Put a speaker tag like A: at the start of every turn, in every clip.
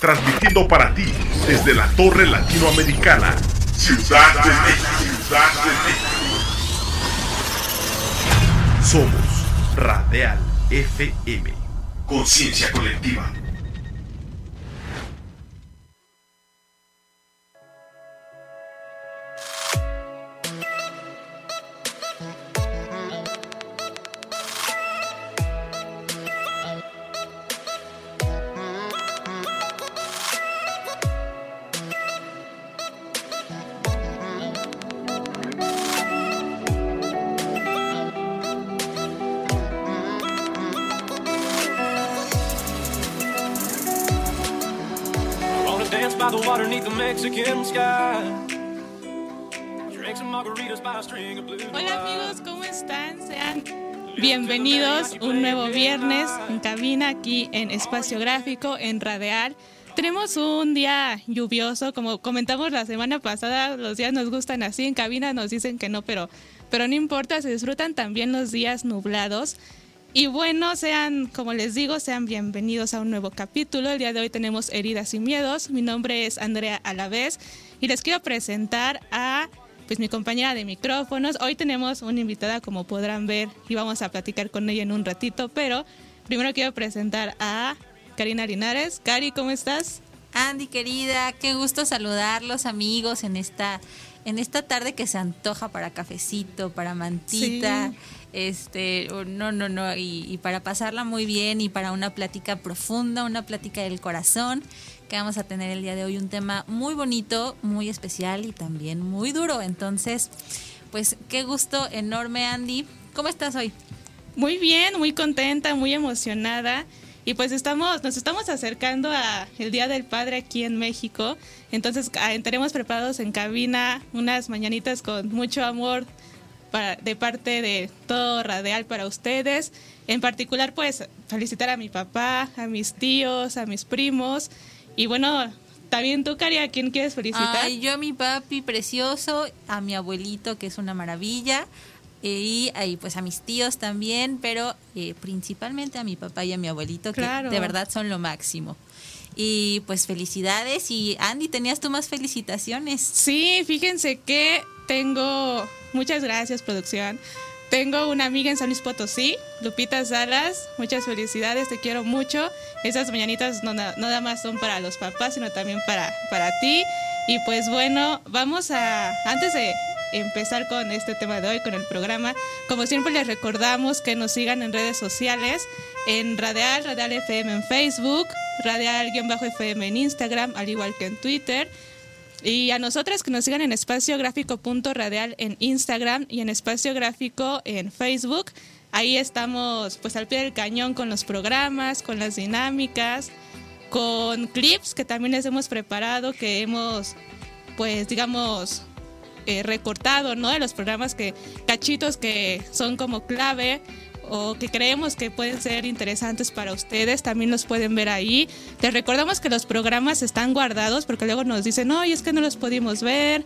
A: transmitiendo para ti desde la Torre Latinoamericana, Ciudad de México. Ciudad de México. Somos Radial FM. Conciencia colectiva.
B: Aquí en Espacio Gráfico en Radial. Tenemos un día lluvioso, como comentamos la semana pasada, los días nos gustan así, en cabina nos dicen que no, pero, pero no importa, se disfrutan también los días nublados. Y bueno, sean, como les digo, sean bienvenidos a un nuevo capítulo. El día de hoy tenemos Heridas y Miedos. Mi nombre es Andrea Alavés y les quiero presentar a pues mi compañera de micrófonos. Hoy tenemos una invitada, como podrán ver, y vamos a platicar con ella en un ratito, pero primero quiero presentar a Karina Linares. Cari, ¿cómo estás?
C: Andy, querida, qué gusto saludarlos, amigos, en esta, en esta tarde que se antoja para cafecito, para mantita. Este, no, no, no, y, y para pasarla muy bien y para una plática profunda, una plática del corazón que vamos a tener el día de hoy un tema muy bonito, muy especial y también muy duro. Entonces, pues qué gusto enorme, Andy. ¿Cómo estás hoy?
B: Muy bien, muy contenta, muy emocionada. Y pues estamos, nos estamos acercando a el Día del Padre aquí en México. Entonces ah, tenemos preparados en cabina unas mañanitas con mucho amor para, de parte de todo Radial para ustedes. En particular, pues felicitar a mi papá, a mis tíos, a mis primos y bueno, también tú, Cari, ¿a quién quieres felicitar?
C: Ay, yo a mi papi precioso, a mi abuelito, que es una maravilla, y ahí pues a mis tíos también, pero eh, principalmente a mi papá y a mi abuelito, que de verdad son lo máximo. Y pues felicidades. Y Andy, ¿tenías tú más felicitaciones?
B: Sí, fíjense que tengo... Muchas gracias, producción. Tengo una amiga en San Luis Potosí, Lupita Salas. Muchas felicidades, te quiero mucho. Esas mañanitas no, nada más son para los papás, sino también para, para ti. Y pues bueno, vamos a, antes de empezar con este tema de hoy, con el programa, como siempre les recordamos que nos sigan en redes sociales, en Radial, Radial FM en Facebook, Radial-FM en Instagram, al igual que en Twitter. Y a nosotras que nos sigan en espacio radial en Instagram y en espacio gráfico en Facebook. Ahí estamos pues al pie del cañón con los programas, con las dinámicas, con clips que también les hemos preparado, que hemos pues digamos eh, recortado, ¿no? De los programas que cachitos que son como clave o que creemos que pueden ser interesantes para ustedes, también los pueden ver ahí. Les recordamos que los programas están guardados porque luego nos dicen, no, y es que no los pudimos ver.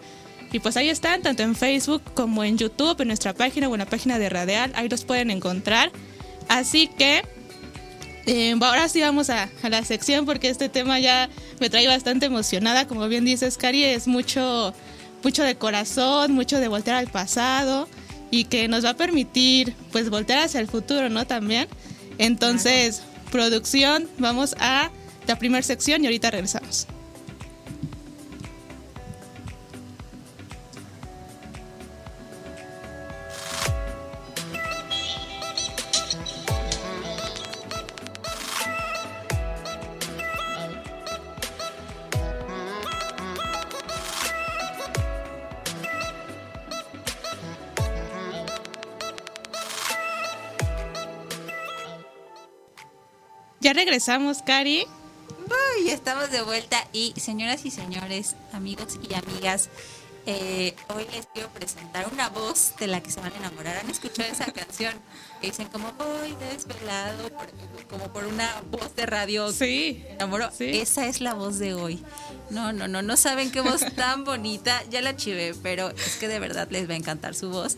B: Y pues ahí están, tanto en Facebook como en YouTube, en nuestra página o en la página de Radial, ahí los pueden encontrar. Así que eh, ahora sí vamos a, a, la sección porque este tema ya me trae bastante emocionada. Como bien dices, Cari, es mucho, mucho de corazón, mucho de voltear al pasado y que nos va a permitir pues voltear hacia el futuro, ¿no? También. Entonces, producción, vamos a la primera sección y ahorita regresamos. Regresamos, Cari.
C: Uy, estamos de vuelta y señoras y señores, amigos y amigas, eh, hoy les quiero presentar una voz de la que se van a enamorar. ¿Han escuchado esa canción? Que dicen como voy desvelado, como por una voz de radio.
B: Sí.
C: enamoró. Esa es la voz de hoy. No, no, no, no saben qué voz tan bonita. Ya la chivé, pero es que de verdad les va a encantar su voz.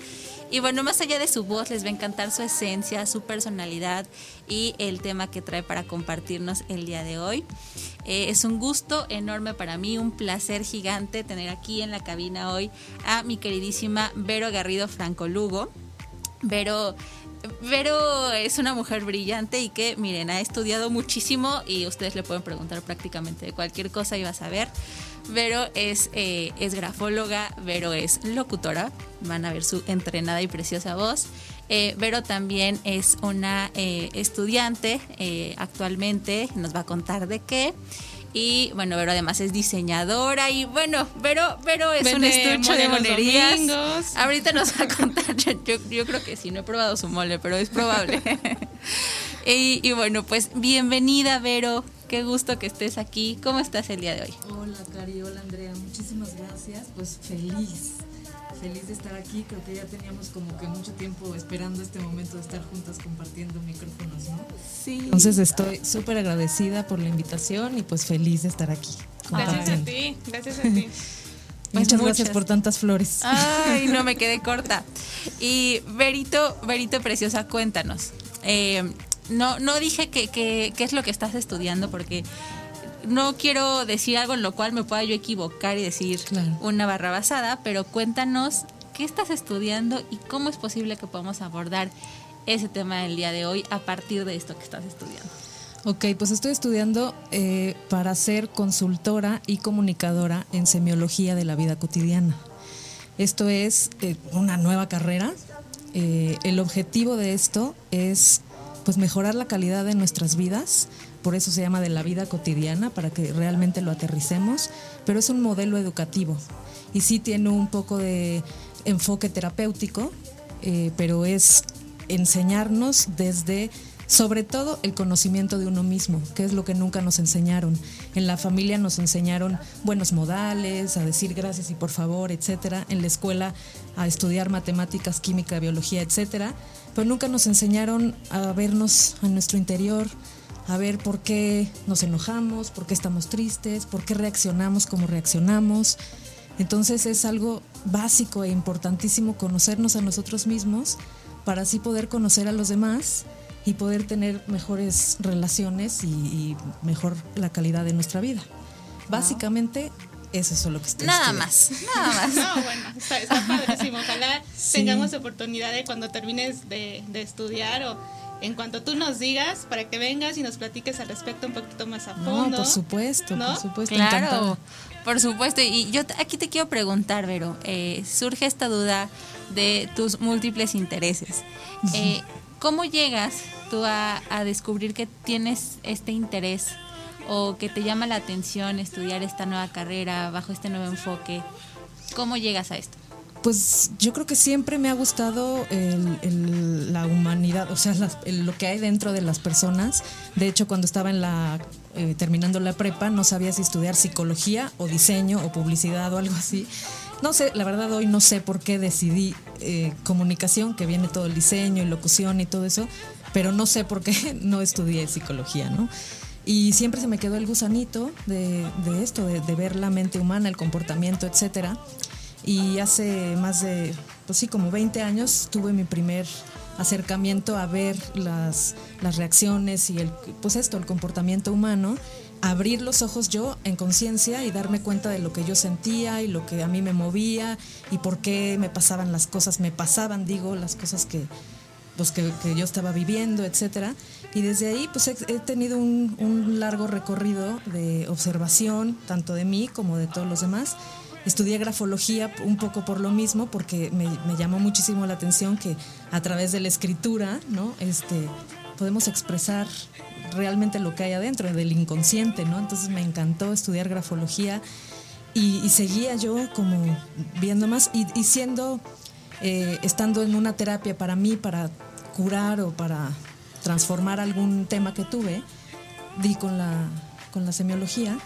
C: Y bueno, más allá de su voz, les va a encantar su esencia, su personalidad y el tema que trae para compartirnos el día de hoy. Eh, es un gusto enorme para mí, un placer gigante tener aquí en la cabina hoy a mi queridísima Vero Garrido Franco Lugo. Vero Vero es una mujer brillante y que, miren, ha estudiado muchísimo y ustedes le pueden preguntar prácticamente de cualquier cosa y va a saber. Vero es, eh, es grafóloga, Vero es locutora, van a ver su entrenada y preciosa voz. Eh, Vero también es una eh, estudiante actualmente, nos va a contar de qué. Y bueno, Vero además es diseñadora y bueno, Vero, Vero es un estuche de monerías. Ahorita nos va a contar, yo, yo, creo que sí, no he probado su mole, pero es probable. y, y, bueno, pues bienvenida Vero, qué gusto que estés aquí. ¿Cómo estás el día de hoy?
D: Hola Cari, hola Andrea, muchísimas gracias, pues feliz feliz de estar aquí. Creo que ya teníamos como que mucho tiempo esperando este momento de estar juntas compartiendo micrófonos, ¿no?
C: Sí.
D: Entonces estoy súper agradecida por la invitación y pues feliz de estar aquí.
B: Gracias a ti, gracias a ti.
D: Pues muchas, gracias por tantas flores.
C: Ay, no me quedé corta. Y Verito, Verito Preciosa, cuéntanos. Eh, no, no dije qué que, es lo que estás estudiando porque no quiero decir algo en lo cual me pueda yo equivocar y decir una barra basada, pero cuéntanos qué estás estudiando y cómo es posible que podamos abordar ese tema del día de hoy a partir de esto que estás estudiando.
D: Ok, pues estoy estudiando eh, para ser consultora y comunicadora en semiología de la vida cotidiana. Esto es eh, una nueva carrera. Eh, el objetivo de esto es pues mejorar la calidad de nuestras vidas por eso se llama de la vida cotidiana, para que realmente lo aterricemos, pero es un modelo educativo y sí tiene un poco de enfoque terapéutico, eh, pero es enseñarnos desde sobre todo el conocimiento de uno mismo, que es lo que nunca nos enseñaron. En la familia nos enseñaron buenos modales, a decir gracias y por favor, etcétera. En la escuela a estudiar matemáticas, química, biología, etcétera. Pero nunca nos enseñaron a vernos a nuestro interior, a ver por qué nos enojamos, por qué estamos tristes, por qué reaccionamos como reaccionamos. Entonces es algo básico e importantísimo conocernos a nosotros mismos para así poder conocer a los demás y poder tener mejores relaciones y, mejor la calidad de nuestra vida. Básicamente eso es lo que estoy
C: Nada más, nada más.
B: No, bueno, está, padrísimo. Ojalá tengamos oportunidad de cuando termines de, de estudiar o en cuanto tú nos digas para que vengas y nos platiques al respecto un poquito más a fondo.
D: No, por supuesto, por supuesto.
C: Claro, por supuesto. Y yo aquí te quiero preguntar, Vero, eh, surge esta duda de tus múltiples intereses. Eh, ¿Cómo llegas tú a, a descubrir que tienes este interés o que te llama la atención estudiar esta nueva carrera bajo este nuevo enfoque? ¿Cómo llegas a esto?
D: Pues yo creo que siempre me ha gustado la humanidad, o sea, lo que hay dentro de las personas. De hecho, cuando estaba en la eh, terminando la prepa, no sabía si estudiar psicología o diseño o publicidad o algo así. No sé, la verdad hoy no sé por qué decidí eh, comunicación, que viene todo el diseño y locución y todo eso, pero no sé por qué no estudié psicología, ¿no? Y siempre se me quedó el gusanito de, esto, de, de, ver la mente humana, el comportamiento, etcétera. Y hace más de, pues sí, como 20 años tuve mi primer acercamiento a ver las, las reacciones y el, pues esto, el comportamiento humano, abrir los ojos yo en conciencia y darme cuenta de lo que yo sentía y lo que a mí me movía y por qué me pasaban las cosas, me pasaban, digo, las cosas que, pues que, yo estaba viviendo, etcétera. Y desde ahí pues he, tenido un largo recorrido de observación, tanto de mí como de todos los demás Estudié grafología un poco por lo mismo, porque me, llamó muchísimo la atención que a través de la escritura, ¿no? Este, podemos expresar realmente lo que hay adentro, del inconsciente, ¿no? Entonces me encantó estudiar grafología y, seguía yo como viendo más y, siendo, eh, estando en una terapia para mí, para curar o para transformar algún tema que tuve, di con la, con la semiología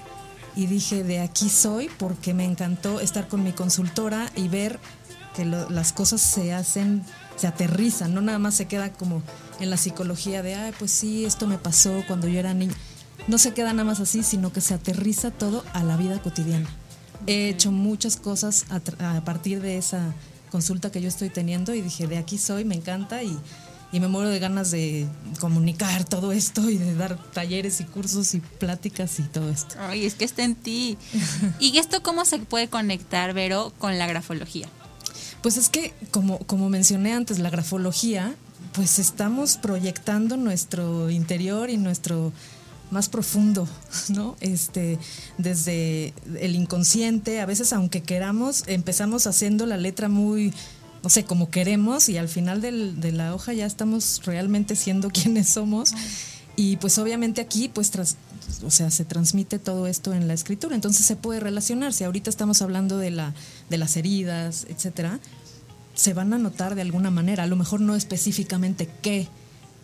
D: y dije, de aquí soy porque me encantó estar con mi consultora y ver que las cosas se hacen, se aterrizan, no nada más se queda como en la psicología de, ay, pues sí, esto me pasó cuando yo era niña. No se queda nada más así, sino que se aterriza todo a la vida cotidiana. He hecho muchas cosas a, partir de esa consulta que yo estoy teniendo y dije, de aquí soy, me encanta y, y me muero de ganas de comunicar todo esto y de dar talleres y cursos y pláticas y todo esto.
C: Ay, es que está en ti. ¿Y esto cómo se puede conectar, Vero, con la grafología?
D: Pues es que, como, como mencioné antes, la grafología, pues estamos proyectando nuestro interior y nuestro más profundo, ¿no? Este, desde el inconsciente, a veces aunque queramos, empezamos haciendo la letra muy, no sé, como queremos y al final del, de la hoja ya estamos realmente siendo quienes somos. Y pues obviamente aquí, pues, tras, o sea, se transmite todo esto en la escritura, entonces se puede relacionar. Si ahorita estamos hablando de, la, de las heridas, etcétera, se van a notar de alguna manera, a lo mejor no específicamente qué,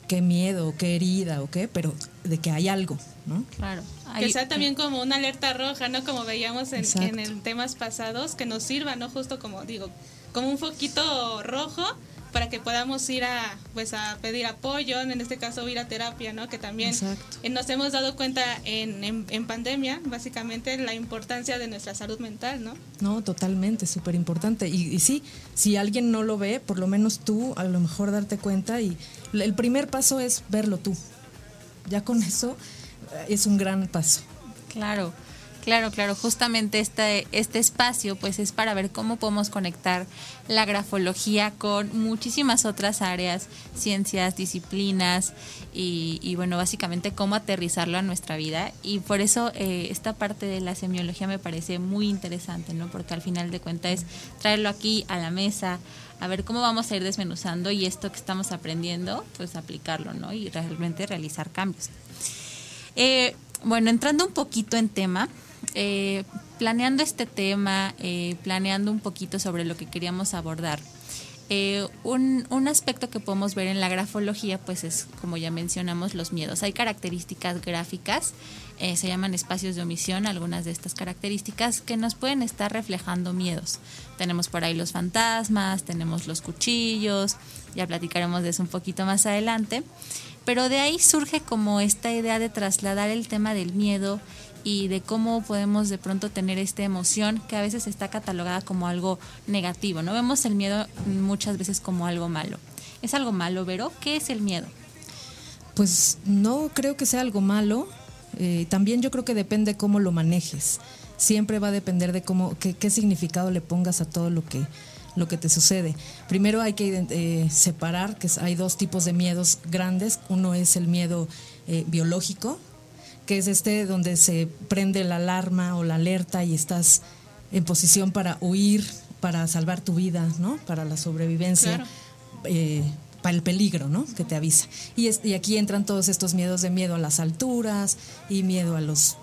D: qué miedo, qué herida o qué, pero de que hay algo, ¿no?
C: Claro.
B: Que sea también como una alerta roja, ¿no? Como veíamos en, en, en temas pasados, que nos sirva, ¿no? Justo como digo, como un foquito rojo para que podamos ir a pues a pedir apoyo, en este caso ir a terapia, ¿no? Que también
D: Exacto.
B: nos hemos dado cuenta en, en, en, pandemia, básicamente, la importancia de nuestra salud mental, ¿no?
D: No, totalmente, súper importante. Y, y, sí, si alguien no lo ve, por lo menos tú a lo mejor darte cuenta y el primer paso es verlo tú. Ya con eso es un gran paso.
C: Claro. Claro, claro, justamente este, este espacio pues es para ver cómo podemos conectar la grafología con muchísimas otras áreas, ciencias, disciplinas y, y bueno, básicamente cómo aterrizarlo a nuestra vida y por eso eh, esta parte de la semiología me parece muy interesante, ¿no? Porque al final de cuentas es traerlo aquí a la mesa, a ver cómo vamos a ir desmenuzando y esto que estamos aprendiendo, pues aplicarlo, ¿no? Y realmente realizar cambios. Eh, bueno, entrando un poquito en tema, eh, planeando este tema, eh, planeando un poquito sobre lo que queríamos abordar. Eh, un, un, aspecto que podemos ver en la grafología, pues es, como ya mencionamos, los miedos. Hay características gráficas, se llaman espacios de omisión, algunas de estas características que nos pueden estar reflejando miedos. Tenemos por ahí los fantasmas, tenemos los cuchillos, ya platicaremos de eso un poquito más adelante. Pero de ahí surge como esta idea de trasladar el tema del miedo y de cómo podemos de pronto tener esta emoción que a veces está catalogada como algo negativo. No vemos el miedo muchas veces como algo malo. ¿Es algo malo, Vero? ¿Qué es el miedo?
D: Pues no creo que sea algo malo. Eh, también yo creo que depende cómo lo manejes. Siempre va a depender de cómo, qué, qué significado le pongas a todo lo que, lo que te sucede. Primero hay que eh, separar que hay dos tipos de miedos grandes. Uno es el miedo eh, biológico, que es este donde se prende la alarma o la alerta y estás en posición para huir, para salvar tu vida, ¿no? Para la sobrevivencia,
B: Claro.
D: eh, para el peligro, ¿no? Que te avisa. Y, es- y aquí entran todos estos miedos de miedo a las alturas y miedo a los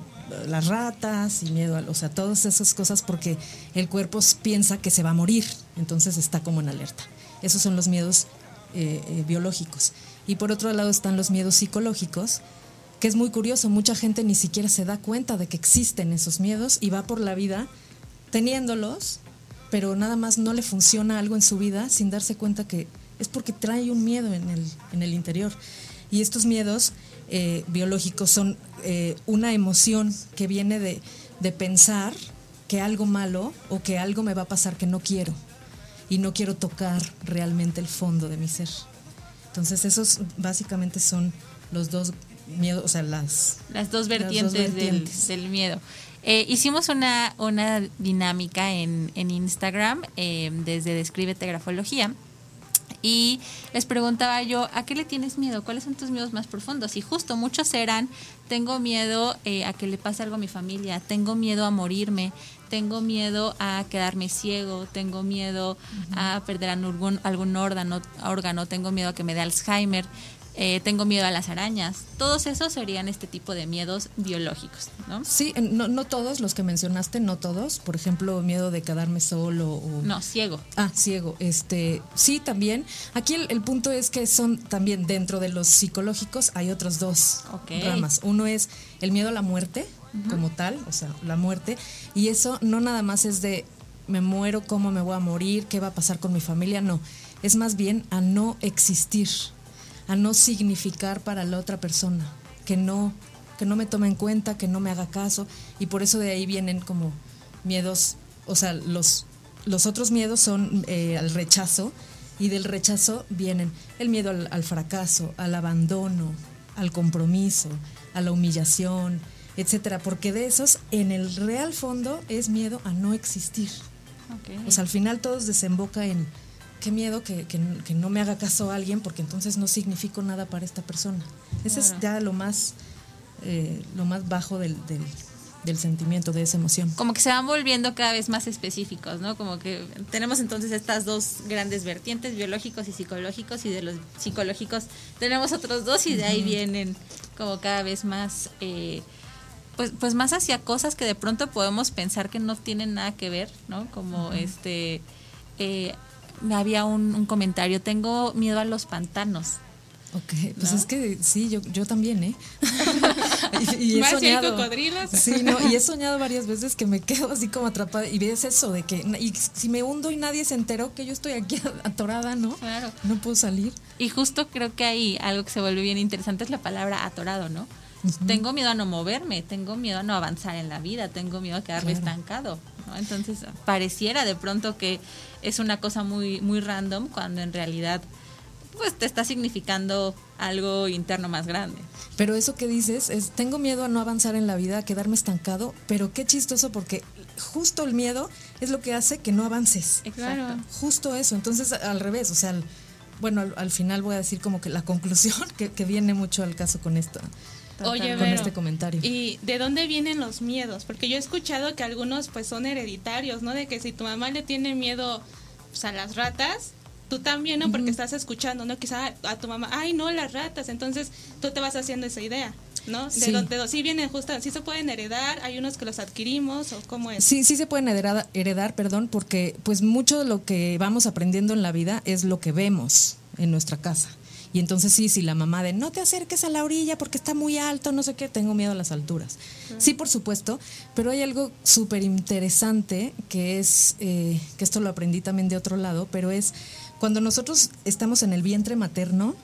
D: las ratas y miedo a, o sea, todas esas cosas porque el cuerpo piensa que se va a morir, entonces está como en alerta. Esos son los miedos eh, eh, biológicos. Y por otro lado están los miedos psicológicos, que es muy curioso, mucha gente ni siquiera se da cuenta de que existen esos miedos y va por la vida teniéndolos, pero nada más no le funciona algo en su vida sin darse cuenta que es porque trae un miedo en el, en el interior. Y estos miedos eh, biológicos son eh, una emoción que viene de, de pensar que algo malo o que algo me va a pasar que no quiero y no quiero tocar realmente el fondo de mi ser. Entonces esos básicamente son los dos miedos, o sea, las...
C: Las dos
D: Las
C: vertientes. Del, miedo. Eh, hicimos una, una dinámica en, en Instagram eh, desde Descríbete Grafología y les preguntaba yo, ¿a qué le tienes miedo? ¿Cuáles son tus miedos más profundos? Y justo muchos eran, tengo miedo eh, a que le pase algo a mi familia, tengo miedo a morirme, tengo miedo a quedarme ciego, tengo miedo a perder algún, algún órgano, órgano, tengo miedo a que me dé Alzheimer, eh, tengo miedo a las arañas. Todos esos serían este tipo de miedos biológicos, ¿no?
D: Sí, no, no todos los que mencionaste, no todos. Por ejemplo, miedo de quedarme solo o...
C: No, ciego.
D: Ah, ciego. Este, sí, también. Aquí el, el punto es que son también dentro de los psicológicos hay otros dos
C: Ok.
D: ramas. Uno es el miedo a la muerte como tal, o sea, la muerte. Y eso no nada más es de me muero, cómo me voy a morir, qué va a pasar con mi familia. No, es más bien a no existir, a no significar para la otra persona, que no que no me tome en cuenta, que no me haga caso y por eso de ahí vienen como miedos, o sea, los los otros miedos son eh, al rechazo y del rechazo vienen el miedo al, al fracaso, al abandono, al compromiso, a la humillación, etcétera, porque de esos en el real fondo es miedo a no existir.
C: Ok.
D: O sea, al final todos desemboca en qué miedo que, que- que no me haga caso a alguien porque entonces no significo nada para esta persona. Ese es ya lo más, eh, lo más bajo del, del, del sentimiento, de esa emoción.
C: como que se van volviendo cada vez más específicos, ¿no? Como que tenemos entonces estas dos grandes vertientes, biológicos y psicológicos, y de los psicológicos tenemos otros dos y de ahí vienen como cada vez más, eh, pues, pues más hacia cosas que de pronto podemos pensar que no tienen nada que ver, ¿no? Como este, eh, me había un, un comentario, tengo miedo a los pantanos.
D: Ok, pues
C: ¿No?
D: es que sí, yo, yo también, ¿eh? y, y he soñado.
B: cocodrilos.
D: Sí, no, y he soñado varias veces que me quedo así como atrapada y ves eso de que y si me hundo y nadie se enteró que yo estoy aquí atorada, ¿no?
C: Claro.
D: No puedo salir.
C: Y justo creo que ahí algo que se vuelve bien interesante es la palabra atorado, ¿no? Tengo miedo a no moverme, tengo miedo a no avanzar en la vida, tengo miedo a quedarme
D: Claro.
C: estancado, ¿no? Entonces pareciera de pronto que es una cosa muy muy random cuando en realidad pues te está significando algo interno más grande.
D: Pero eso que dices es, tengo miedo a no avanzar en la vida, a quedarme estancado, pero qué chistoso porque justo el miedo es lo que hace que no avances.
C: Claro.
D: Justo eso. Entonces, al revés, o sea, bueno, al, al final voy a decir como que la conclusión que, que viene mucho al caso con esto,
B: Oye,
D: con
B: Vero,
D: este comentario.
B: ¿Y de dónde vienen los miedos? Porque yo he escuchado que algunos pues son hereditarios, ¿no? De que si tu mamá le tiene miedo pues, a las ratas, tú también, ¿no? Porque estás escuchando, ¿no? Quizá a tu mamá, ay, no, las ratas. Entonces tú te vas haciendo esa idea, ¿no? De
D: Sí.
B: sí vienen justo, sí se pueden heredar, hay unos que los adquirimos o cómo es.
D: Sí, sí se pueden heredar, heredar, perdón, porque pues mucho de lo que vamos aprendiendo en la vida es lo que vemos en nuestra casa. Y entonces sí, si la mamá de no te acerques a la orilla porque está muy alto, no sé qué, tengo miedo a las alturas. Sí, por supuesto, pero hay algo súper interesante que es, eh, que esto lo aprendí también de otro lado, pero es cuando nosotros estamos en el vientre materno,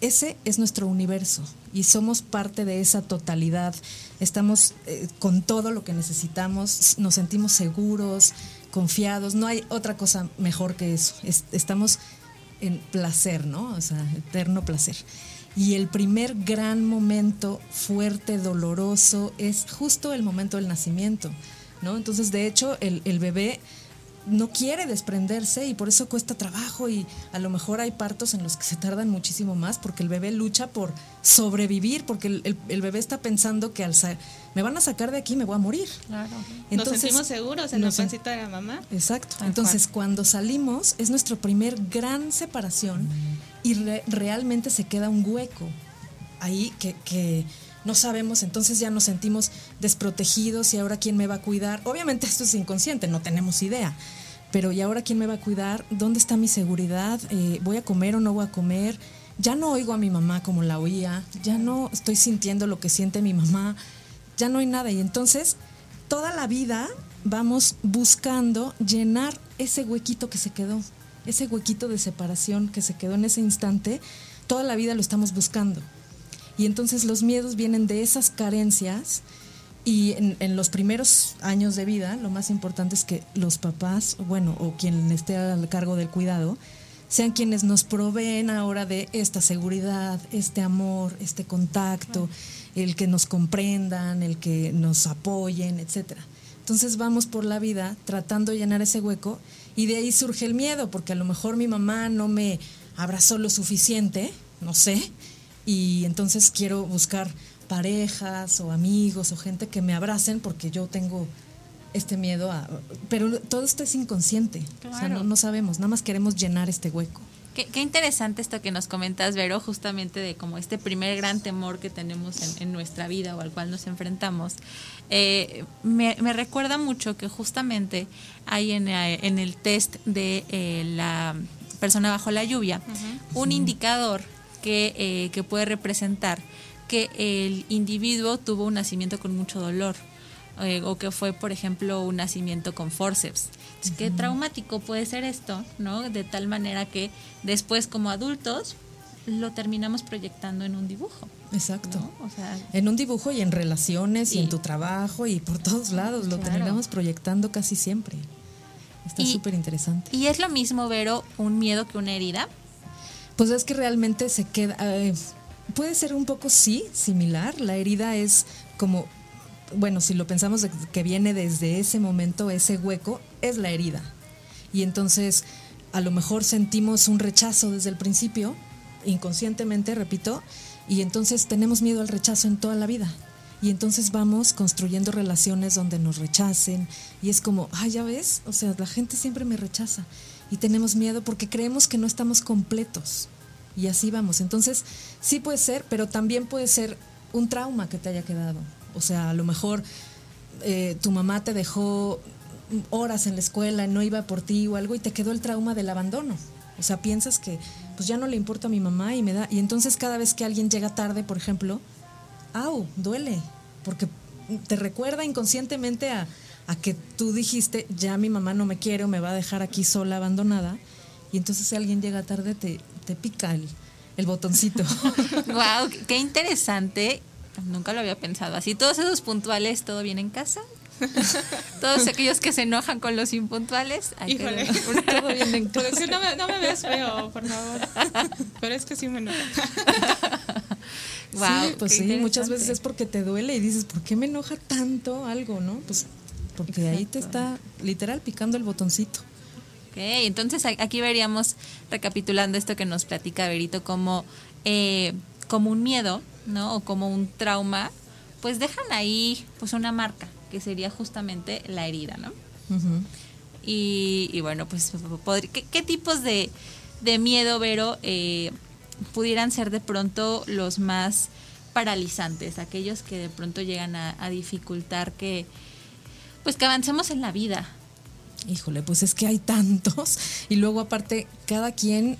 D: ese es nuestro universo y somos parte de esa totalidad. Estamos eh, con todo lo que necesitamos, nos sentimos seguros, confiados. No hay otra cosa mejor que eso. Es- estamos en placer, ¿no? O sea, eterno placer. Y el primer gran momento fuerte, doloroso, es justo el momento del nacimiento, ¿no? Entonces, de hecho, el, el bebé no quiere desprenderse y por eso cuesta trabajo y a lo mejor hay partos en los que se tardan muchísimo más porque el bebé lucha por sobrevivir, porque el, el- el bebé está pensando que al me van a sacar de aquí me voy a morir.
C: Claro.
B: Nos sentimos seguros en la
D: nos sen-
B: pancita de la mamá.
D: Exacto.
C: Tal
D: Entonces, cuando salimos es nuestra primer gran separación y re- realmente se queda un hueco ahí que, que no sabemos, entonces ya nos sentimos desprotegidos y ahora quién me va a cuidar. Obviamente esto es inconsciente, no tenemos idea. Pero ¿y ahora quién me va a cuidar? ¿Dónde está mi seguridad? Eh, ¿Voy a comer o no voy a comer? Ya no oigo a mi mamá como la oía, ya no estoy sintiendo lo que siente mi mamá, ya no hay nada. Y entonces toda la vida vamos buscando llenar ese huequito que se quedó, ese huequito de separación que se quedó en ese instante, toda la vida lo estamos buscando. Y entonces los miedos vienen de esas carencias y en, en los primeros años de vida lo más importante es que los papás, bueno, o quien esté al cargo del cuidado, sean quienes nos proveen ahora de esta seguridad, este amor, este contacto, el que nos comprendan, el que nos apoyen, etcétera. Entonces vamos por la vida tratando de llenar ese hueco y de ahí surge el miedo, porque a lo mejor mi mamá no me abrazó lo suficiente, no sé, y entonces quiero buscar parejas o amigos o gente que me abracen porque yo tengo este miedo a... Pero todo esto es inconsciente, o sea, no, no sabemos, nada más queremos llenar este hueco.
C: Qué, qué interesante esto que nos comentas, Vero, justamente de como este primer gran temor que tenemos en, en nuestra vida o al cual nos enfrentamos. Eh, me, me recuerda mucho que justamente hay en, en el test de eh, la persona bajo la lluvia un indicador que, eh, que puede representar que el individuo tuvo un nacimiento con mucho dolor. eh, o que fue, por ejemplo, un nacimiento con forceps. Entonces, Qué traumático puede ser esto, ¿no? De tal manera que después, como adultos, lo terminamos proyectando en un dibujo.
D: Exacto.
C: ¿no? O sea,
D: En un dibujo y en relaciones y,
C: Y-
D: en tu trabajo y por todos lados lo
C: Claro.
D: terminamos proyectando casi siempre. Está súper interesante.
C: ¿Y es lo mismo, Vero, un miedo que una herida?
D: Pues es que realmente se queda. eh, puede ser un poco, sí, similar. La herida es como. Bueno, si lo pensamos que viene desde ese momento, ese hueco, es la herida. Y entonces, a lo mejor sentimos un rechazo desde el principio, inconscientemente, repito, y entonces tenemos miedo al rechazo en toda la vida. Y entonces vamos construyendo relaciones donde nos rechacen. Y es como, ay, ya ves, o sea, la gente siempre me rechaza. Y tenemos miedo porque creemos que no estamos completos. Y así vamos. Entonces, sí puede ser, pero también puede ser un trauma que te haya quedado. O sea, a lo mejor eh, tu mamá te dejó horas en la escuela, no iba por ti o algo y te quedó el trauma del abandono. O sea, piensas que pues ya no le importa a mi mamá y me da y entonces cada vez que alguien llega tarde, por ejemplo, au, duele, porque te recuerda inconscientemente a, a que tú dijiste, ya mi mamá no me quiere o me va a dejar aquí sola, abandonada, y entonces si alguien llega tarde te, te pica el, el botoncito.
C: wow, qué interesante. Nunca lo había pensado así. Todos esos puntuales, ¿todo bien en casa? Todos aquellos que se enojan con los impuntuales. hay que-
B: Híjole.
D: Todo bien en
B: no me, no me ves feo, por favor. Pero es que sí me enoja.
C: Guau,
D: sí, pues sí, muchas veces es porque te duele y dices, ¿por qué me enoja tanto algo, no? Pues porque ahí te está literal picando el botoncito.
C: Ok, entonces aquí veríamos, recapitulando esto que nos platica Berito, como, eh, como un miedo, ¿no? O como un trauma, pues dejan ahí pues una marca, que sería justamente la herida, ¿no? Y, y bueno, pues, ¿qué, qué tipos de, de miedo, Vero, eh, pudieran ser de pronto los más paralizantes, aquellos que de pronto llegan a, a dificultar que, pues que avancemos en la vida?
D: Híjole, pues es que hay tantos y luego aparte cada quien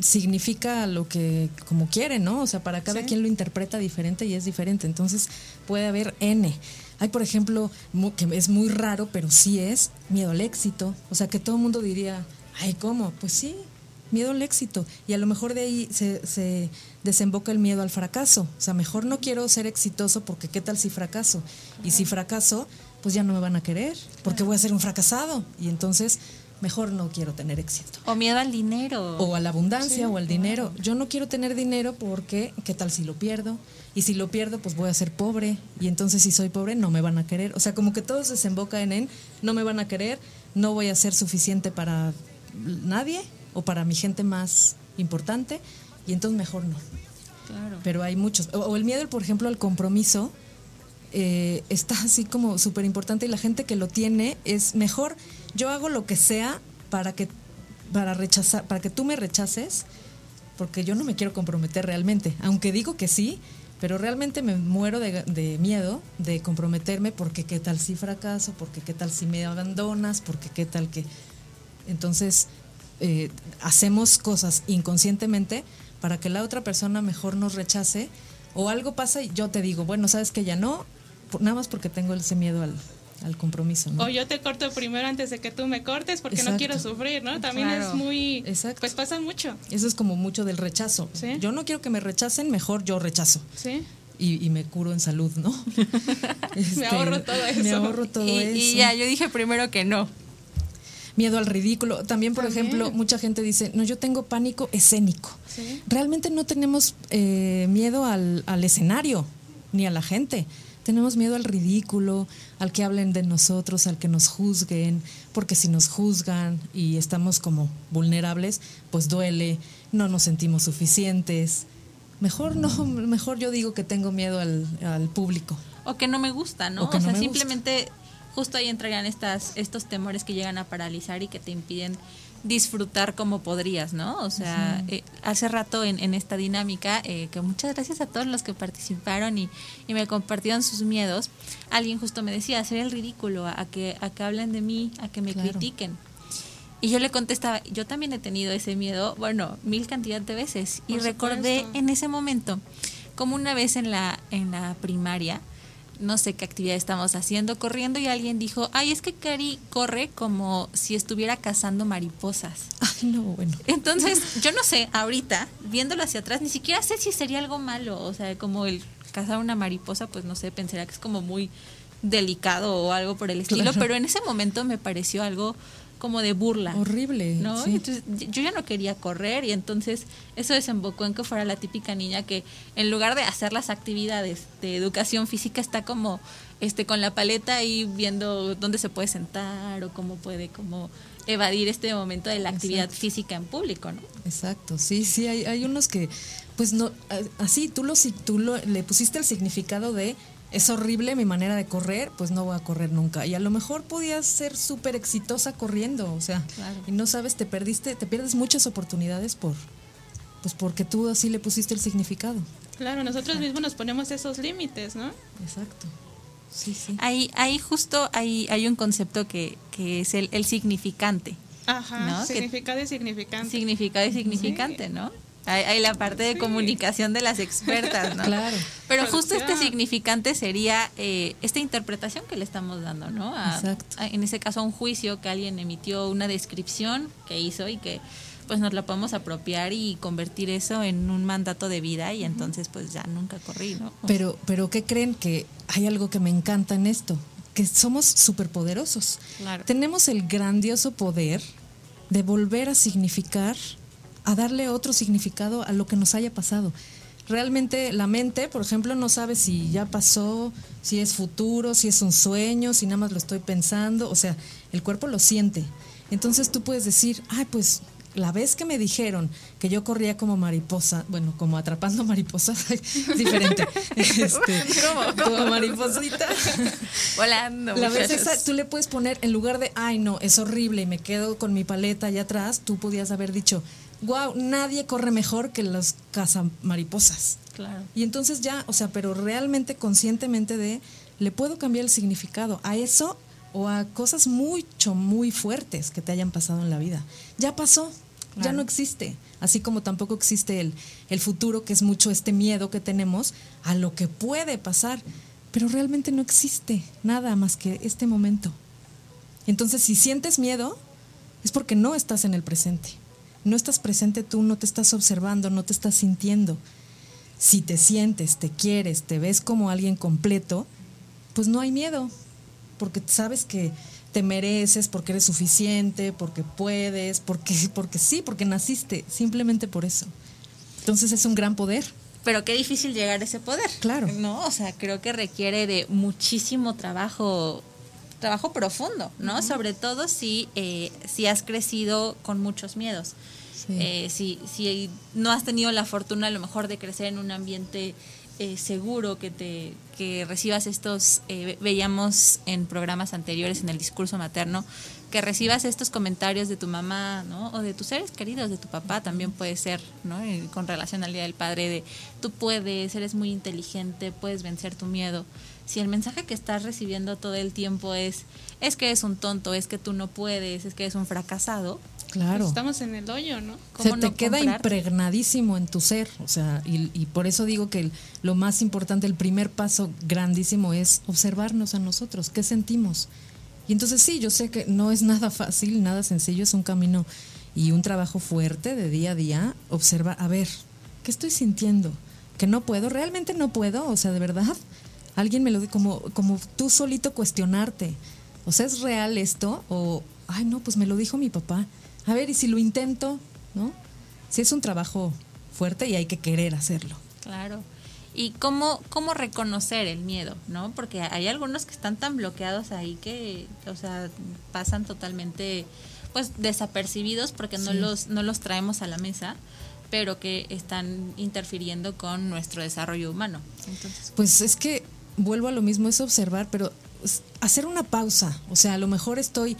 D: significa lo que como quiere, ¿no? O sea, para cada
B: Sí.
D: quien lo interpreta diferente y es diferente. Entonces puede haber N. Hay, por ejemplo, que es muy raro, pero sí es miedo al éxito. O sea, que todo el mundo diría, ay, ¿cómo? Pues sí, miedo al éxito. Y a lo mejor de ahí se, se desemboca el miedo al fracaso. O sea, mejor no quiero ser exitoso porque qué tal si fracaso. Y si fracaso, pues ya no me van a querer porque voy a ser un fracasado. Y entonces, mejor no quiero tener éxito.
C: O miedo al dinero.
D: O a la abundancia o al dinero. Yo no quiero tener dinero porque qué tal si lo pierdo. Y si lo pierdo, pues voy a ser pobre. Y entonces si soy pobre, no me van a querer. O sea, como que todo se desemboca en, en no me van a querer, no voy a ser suficiente para nadie o para mi gente más importante. Y entonces mejor no.
C: Claro.
D: Pero hay muchos. O, o el miedo, por ejemplo, al compromiso eh, está así como súper importante y la gente que lo tiene es mejor. Yo hago lo que sea para que para rechazar, para que tú me rechaces, porque yo no me quiero comprometer realmente. Aunque digo que sí, pero realmente me muero de, de miedo de comprometerme porque qué tal si fracaso, porque qué tal si me abandonas, porque qué tal que. Entonces, eh, hacemos cosas inconscientemente para que la otra persona mejor nos rechace o algo pasa y yo te digo, bueno, sabes que ya no, nada más porque tengo ese miedo al, al compromiso. ¿no?
B: O yo te corto primero antes de que tú me cortes porque no quiero sufrir, ¿no? También
C: Claro.
B: es muy...
D: Exacto.
B: Pues pasa mucho,
D: Eso es como mucho del rechazo.
B: Sí.
D: Yo no quiero que me rechacen, mejor yo rechazo.
B: ¿sí?
D: Y, y me curo en salud, ¿no? Este,
B: ahorro todo
D: Me
B: eso.
D: ahorro todo
C: y,
D: eso.
C: y ya, yo dije primero que no.
D: Miedo al ridículo. También, por
B: También.
D: ejemplo, mucha gente dice, no, yo tengo pánico escénico.
B: Sí.
D: Realmente no tenemos eh, miedo al, al escenario, ni a la gente. Tenemos miedo al ridículo, al que hablen de nosotros, al que nos juzguen, porque si nos juzgan y estamos como vulnerables, pues duele, no nos sentimos suficientes. Mejor no, mejor yo digo que tengo miedo al, al público.
C: O que no me gusta, ¿no?
D: O que
C: O,
D: no
C: sea,
D: gusta.
C: simplemente justo ahí entrarían estas, estos temores que llegan a paralizar y que te impiden disfrutar como podrías, ¿no? O sea, eh, hace rato en, en esta dinámica, eh, que muchas gracias a todos los que participaron y, y me compartieron sus miedos, alguien justo me decía, hacer el ridículo, a, a que, a que hablen de mí, a que me
D: Claro.
C: critiquen. Y yo le contestaba, yo también he tenido ese miedo, bueno, mil cantidad de veces. y recordé en ese momento, como una vez en la, en la primaria, no sé qué actividad estamos haciendo, corriendo y alguien dijo, ay, es que Cari corre como si estuviera cazando mariposas.
D: Ay, no, bueno.
C: Entonces, yo no sé, ahorita, viéndolo hacia atrás, ni siquiera sé si sería algo malo, o sea, como el cazar una mariposa, pues no sé, pensaría que es como muy delicado o algo por el estilo,
D: Claro.
C: pero en ese momento me pareció algo como de burla.
D: Horrible.
C: ¿no?
D: sí.
C: Entonces yo ya no quería correr y entonces eso desembocó en que fuera la típica niña que en lugar de hacer las actividades de educación física está como este con la paleta y viendo dónde se puede sentar o cómo puede como evadir este momento de la actividad
D: Exacto.
C: física en público, ¿no?
D: Exacto, sí, sí, hay, hay unos que, pues no, así, tú, lo, tú lo- le pusiste el significado de, es horrible mi manera de correr, pues no voy a correr nunca. Y a lo mejor podías ser súper exitosa corriendo, o sea,
C: Claro.
D: y no sabes, te perdiste, te pierdes muchas oportunidades por, pues porque tú así le pusiste el significado.
B: Claro, nosotros mismos nos ponemos esos límites, ¿no?
D: Exacto. Sí, sí.
C: Ahí, ahí justo hay, hay un concepto que, que es el, el significante.
B: Ajá,
C: ¿No?
B: Significado y significante.
C: Significado y significante, ¿no? Hay, hay la parte de
B: Sí.
C: comunicación de las expertas, ¿no?
D: Claro.
C: Pero justo este significante sería eh, esta interpretación que le estamos dando, ¿no? A-
D: Exacto.
C: a- en ese caso, a un juicio que alguien emitió una descripción que hizo y que pues nos la podemos apropiar y convertir eso en un mandato de vida y entonces pues ya nunca corrí, ¿no?
D: Pero, pero ¿qué creen? Que hay algo que me encanta en esto, que somos superpoderosos.
C: Claro.
D: Tenemos el grandioso poder de volver a significar, a darle otro significado a lo que nos haya pasado. Realmente la mente, por ejemplo, no sabe si ya pasó, si es futuro, si es un sueño, si nada más lo estoy pensando, o sea, el cuerpo lo siente. Entonces tú puedes decir, ay, pues la vez que me dijeron que yo corría como mariposa, bueno, como atrapando mariposas, diferente, este, como mariposita.
C: Volando.
D: La vez esa, tú le puedes poner, en lugar de, ay no, es horrible y me quedo con mi paleta allá atrás, tú podías haber dicho, wow, nadie corre mejor que los cazamariposas.
C: Claro.
D: Y entonces ya, o sea, pero realmente conscientemente de, le puedo cambiar el significado a eso o a cosas mucho, muy fuertes que te hayan pasado en la vida. Ya pasó, ya no existe. Así como tampoco existe el, el futuro, que es mucho este miedo que tenemos a lo que puede pasar. Pero realmente no existe nada más que este momento. Entonces, si sientes miedo, es porque no estás en el presente. No estás presente tú, no te estás observando, no te estás sintiendo. Si te sientes, te quieres, te ves como alguien completo, pues no hay miedo, porque sabes que te mereces, porque eres suficiente, porque puedes, porque, porque sí, porque naciste, simplemente por eso. Entonces es un gran poder.
C: Pero qué difícil llegar a ese poder.
D: Claro.
C: No, o sea, creo que requiere de muchísimo trabajo, trabajo profundo, ¿no? Sobre todo si, eh, si has crecido con muchos miedos.
D: Sí.
C: Eh, si, si no has tenido la fortuna a lo mejor de crecer en un ambiente eh, seguro, que te que recibas estos, eh, ve- veíamos en programas anteriores en el discurso materno, que recibas estos comentarios de tu mamá, ¿no? O de tus seres queridos, de tu papá también puede ser, ¿no? Con relación al Día del Padre, de tú puedes, eres muy inteligente, puedes vencer tu miedo. Si el mensaje que estás recibiendo todo el tiempo es, es que eres un tonto, es que tú no puedes, es que eres un fracasado,
D: Claro.
B: Pues estamos en el hoyo, ¿no?
D: se
C: ¿cómo
D: te
C: no
D: queda
C: comprar?
D: impregnadísimo en tu ser, o sea, y, y por eso digo que el- lo más importante, el primer paso grandísimo es observarnos a nosotros, qué sentimos. Y entonces sí, yo sé que no es nada fácil, nada sencillo, es un camino y un trabajo fuerte de día a día, observa, a ver, ¿qué estoy sintiendo? Que no puedo, realmente no puedo, o sea, de verdad, alguien me lo dice, como, como tú solito cuestionarte, o sea, ¿es real esto? O, ay, no, pues me lo dijo mi papá. A ver, y si lo intento, ¿no? Sí, es un trabajo fuerte y hay que querer hacerlo.
C: Claro. ¿Y cómo, cómo reconocer el miedo? ¿no? Porque hay algunos que están tan bloqueados ahí que, o sea, pasan totalmente pues desapercibidos porque no los no los traemos a la mesa, pero que están interfiriendo con nuestro desarrollo humano. Entonces,
D: Pues es que vuelvo a lo mismo, es observar, pero hacer una pausa. O sea, a lo mejor estoy.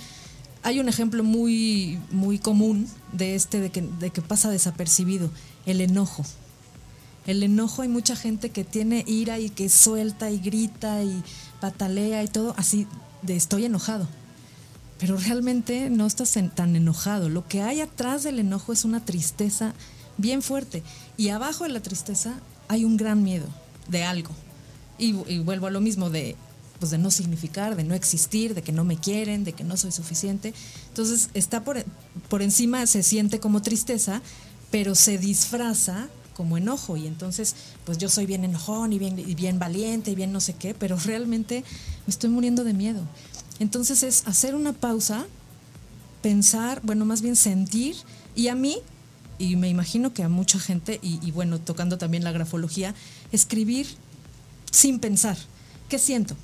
D: Hay un ejemplo muy, muy común de este, de que, de que pasa desapercibido, el enojo. El enojo hay mucha gente que tiene ira y que suelta y grita y patalea y todo, así de estoy enojado. Pero realmente no estás tan enojado. Lo que hay atrás del enojo es una tristeza bien fuerte. Y abajo de la tristeza hay un gran miedo de algo. Y, y vuelvo a lo mismo de, pues de no significar, de no existir, de que no me quieren, de que no soy suficiente. Entonces está por, por encima, se siente como tristeza, pero se disfraza como enojo. Y entonces, pues yo soy bien enojón y bien, y bien valiente y bien no sé qué, pero realmente me estoy muriendo de miedo. Entonces es hacer una pausa pensar, bueno, más bien sentir, y a mí, y me imagino que a mucha gente, y, y bueno, tocando también la grafología, escribir sin pensar. ¿Qué siento?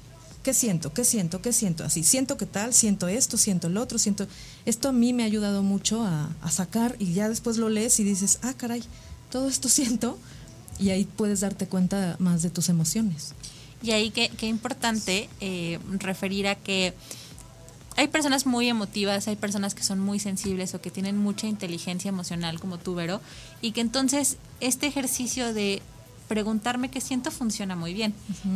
D: ¿Qué siento? ¿Qué siento? ¿Qué siento? Así, siento que tal, siento esto, siento lo otro, siento... Esto a mí me ha ayudado mucho a, a sacar y ya después lo lees y dices, ah, caray, todo esto siento y ahí puedes darte cuenta más de tus emociones.
C: Y ahí qué, qué importante eh, referir a que hay personas muy emotivas, hay personas que son muy sensibles o que tienen mucha inteligencia emocional como tú, Vero, y que entonces este ejercicio de preguntarme qué siento funciona muy bien.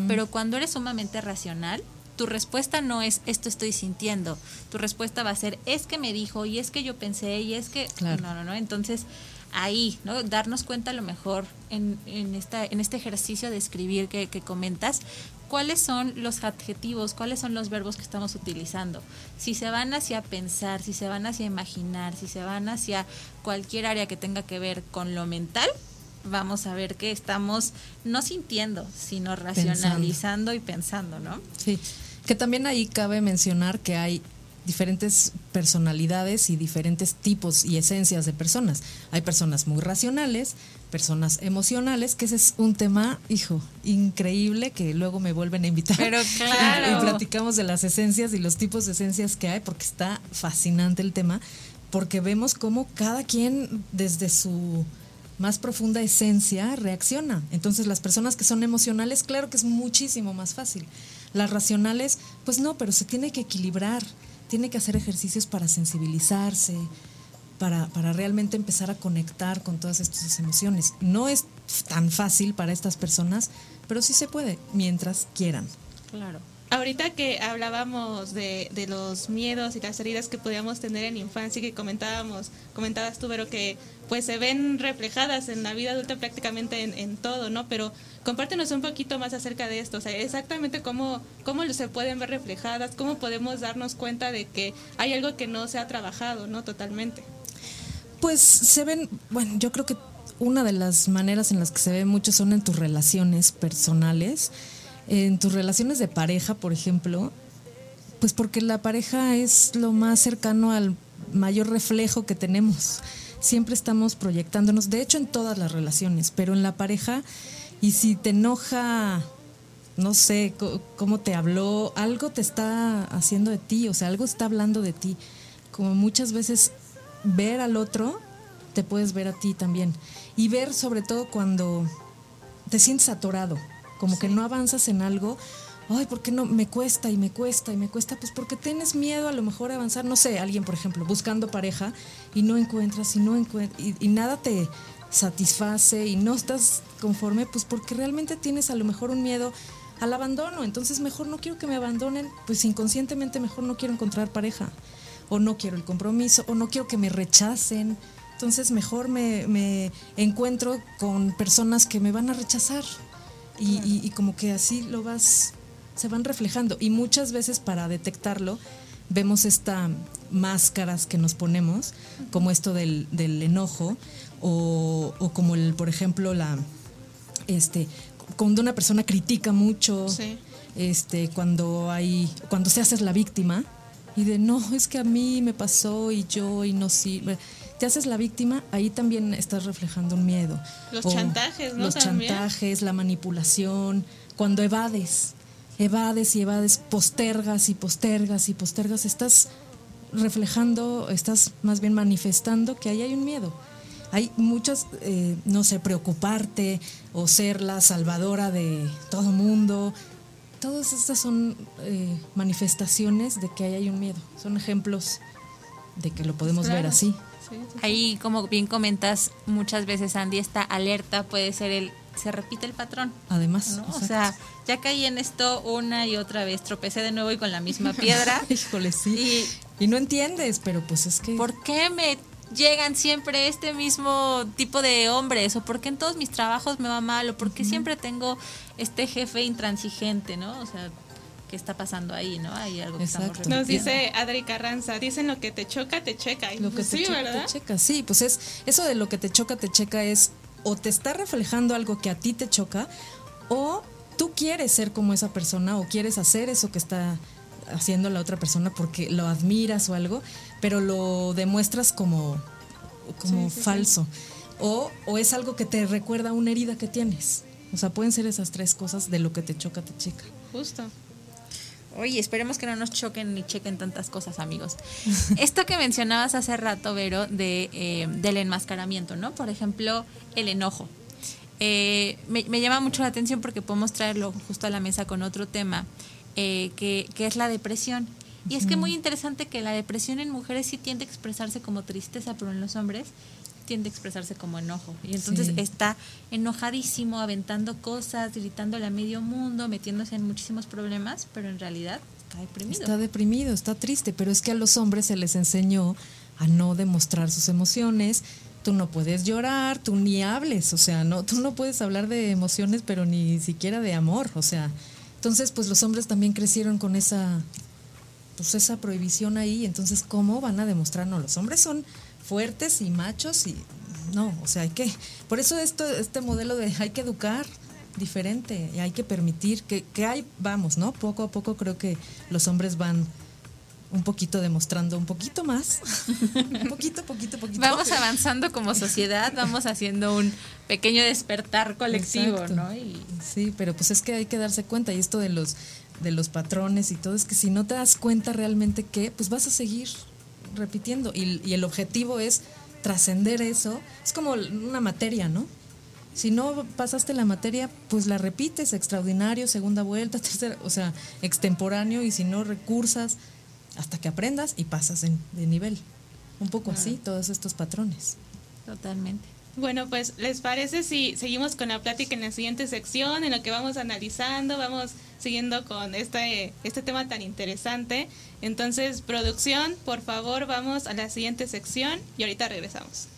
C: Pero cuando eres sumamente racional, tu respuesta no es esto estoy sintiendo. Tu respuesta va a ser es que me dijo y es que yo pensé y es que
D: Claro.
C: no, no, no. Entonces ahí, ¿no? Darnos cuenta a lo mejor en, en, esta, en este ejercicio de escribir que, que comentas, cuáles son los adjetivos, cuáles son los verbos que estamos utilizando. Si se van hacia pensar, si se van hacia imaginar, si se van hacia cualquier área que tenga que ver con lo mental, vamos a ver que estamos no sintiendo, sino racionalizando y pensando, ¿no?
D: Sí, que también ahí cabe mencionar que hay diferentes personalidades y diferentes tipos y esencias de personas. Hay personas muy racionales, personas emocionales, que ese es un tema, hijo, increíble que luego me vuelven a invitar.
C: Pero claro.
D: y platicamos de las esencias y los tipos de esencias que hay, porque está fascinante el tema, porque vemos cómo cada quien desde su más profunda esencia reacciona. Entonces las personas que son emocionales, claro que es muchísimo más fácil. Las racionales, pues no, pero se tiene que equilibrar, tiene que hacer ejercicios para sensibilizarse, para, para realmente empezar a conectar con todas estas emociones. No es tan fácil para estas personas, pero sí se puede, mientras quieran.
C: Claro.
B: Ahorita que hablábamos de, de los miedos y las heridas que podíamos tener en infancia y que comentábamos, comentabas tú, pero que pues se ven reflejadas en la vida adulta prácticamente en, en todo, ¿no? Pero compártenos un poquito más acerca de esto, o sea, exactamente cómo, cómo se pueden ver reflejadas, cómo podemos darnos cuenta de que hay algo que no se ha trabajado, ¿no? Totalmente.
D: Pues se ven, bueno, yo creo que una de las maneras en las que se ve mucho son en tus relaciones personales, en tus relaciones de pareja, por ejemplo, pues porque la pareja es lo más cercano al mayor reflejo que tenemos. Siempre estamos proyectándonos, de hecho en todas las relaciones, pero en la pareja, y si te enoja, no sé, cómo te habló, algo te está haciendo de ti, o sea, algo está hablando de ti. Como muchas veces ver al otro, te puedes ver a ti también. Y ver sobre todo cuando te sientes atorado, como que no avanzas en algo. Ay, ¿por qué no? Me cuesta y me cuesta y me cuesta. Pues porque tienes miedo a lo mejor a avanzar. No sé, alguien, por ejemplo, buscando pareja y no encuentras y no encuentras y, y nada te satisface y no estás conforme, pues porque realmente tienes a lo mejor un miedo al abandono. Entonces mejor no quiero que me abandonen, pues inconscientemente mejor no quiero encontrar pareja o no quiero el compromiso, o no quiero que me rechacen. Entonces mejor me, me encuentro con personas que me van a rechazar. Y, y- y como que así lo vas, se van reflejando. Y muchas veces para detectarlo, vemos estas máscaras que nos ponemos, como esto del, del enojo, o, o como el, por ejemplo, la este, cuando una persona critica mucho,
B: Sí.
D: este, cuando hay, cuando se haces la víctima y de no, es que a mí me pasó y yo y no sirve. Te haces la víctima, ahí también estás reflejando un miedo.
B: Los chantajes, ¿no?
D: Los
B: También.
D: chantajes, la manipulación, cuando evades, evades y evades, postergas y postergas y postergas, estás reflejando, estás más bien manifestando que ahí hay un miedo. Hay muchas, eh, no sé, preocuparte o ser la salvadora de todo mundo. Todas estas son eh, manifestaciones de que ahí hay un miedo. Son ejemplos de que lo podemos ver así.
B: Sí, sí, sí.
C: Ahí, como bien comentas, muchas veces Andy, esta alerta puede ser el se repite el patrón.
D: Además,
C: ¿no? O sea, ya caí en esto una y otra vez, tropecé de nuevo y con la misma piedra.
D: híjole, sí. Y, no entiendes, pero pues es que...
C: ¿Por qué me llegan siempre este mismo tipo de hombres? ¿O por qué en todos mis trabajos me va mal? ¿O por qué siempre tengo este jefe intransigente, no? O sea, ¿qué está pasando ahí, no? Hay algo que estamos
D: Exacto.
B: Nos
C: repitiendo.
B: dice Adri Carranza, dicen lo que te choca, te checa. Y
D: Lo que te
B: sí,
D: choca,
B: ¿verdad?
D: te checa. Sí, pues es eso de lo que te choca, te checa es o te está reflejando algo que a ti te choca o tú quieres ser como esa persona o quieres hacer eso que está haciendo la otra persona porque lo admiras o algo, pero lo demuestras como, como
B: Sí, sí, sí.
D: falso. O, o es algo que te recuerda una herida que tienes. O sea, pueden ser esas tres cosas de lo que te choca, te chica.
B: Justo.
C: Oye, esperemos que no nos choquen ni chequen tantas cosas, amigos. Esto que mencionabas hace rato, Vero, de, eh, del enmascaramiento, ¿no? Por ejemplo, el enojo. Eh, me, me llama mucho la atención porque podemos traerlo justo a la mesa con otro tema, eh, que, que es la depresión. Y es que muy interesante que la depresión en mujeres sí tiende a expresarse como tristeza, pero en los hombres tiende a expresarse como enojo. Y entonces
D: Sí.
C: está enojadísimo, aventando cosas, gritándole a medio mundo, metiéndose en muchísimos problemas, pero en realidad está deprimido.
D: Está deprimido, está triste, pero es que a los hombres se les enseñó a no demostrar sus emociones. Tú no puedes llorar, tú ni hables, o sea, no, tú no puedes hablar de emociones, pero ni siquiera de amor, o sea. Entonces, pues los hombres también crecieron con esa, pues esa prohibición ahí. Entonces, ¿cómo van a demostrar? No, los hombres son fuertes y machos y no, o sea, hay que, por eso esto, este modelo de hay que educar diferente y hay que permitir que, que hay, vamos, ¿no? Poco a poco creo que los hombres van un poquito demostrando un poquito más, un poquito, poquito, poquito.
C: Vamos avanzando como sociedad, vamos haciendo un pequeño despertar colectivo,
D: Exacto.
C: ¿no? Y
D: Sí, pero pues es que hay que darse cuenta y esto de los de los patrones y todo es que si no te das cuenta realmente que pues vas a seguir repitiendo y, y el objetivo es trascender eso. Es como una materia, ¿no? Si no pasaste la materia, pues la repites, extraordinario, segunda vuelta, tercera, o sea, extemporáneo y si no recursas hasta que aprendas y pasas en- de nivel. Un poco así, todos estos patrones.
C: totalmente.
B: Bueno, pues, ¿les parece si seguimos con la plática en la siguiente sección, en lo que vamos analizando, vamos siguiendo con este, este tema tan interesante? Entonces, producción, por favor, vamos a la siguiente sección y ahorita regresamos.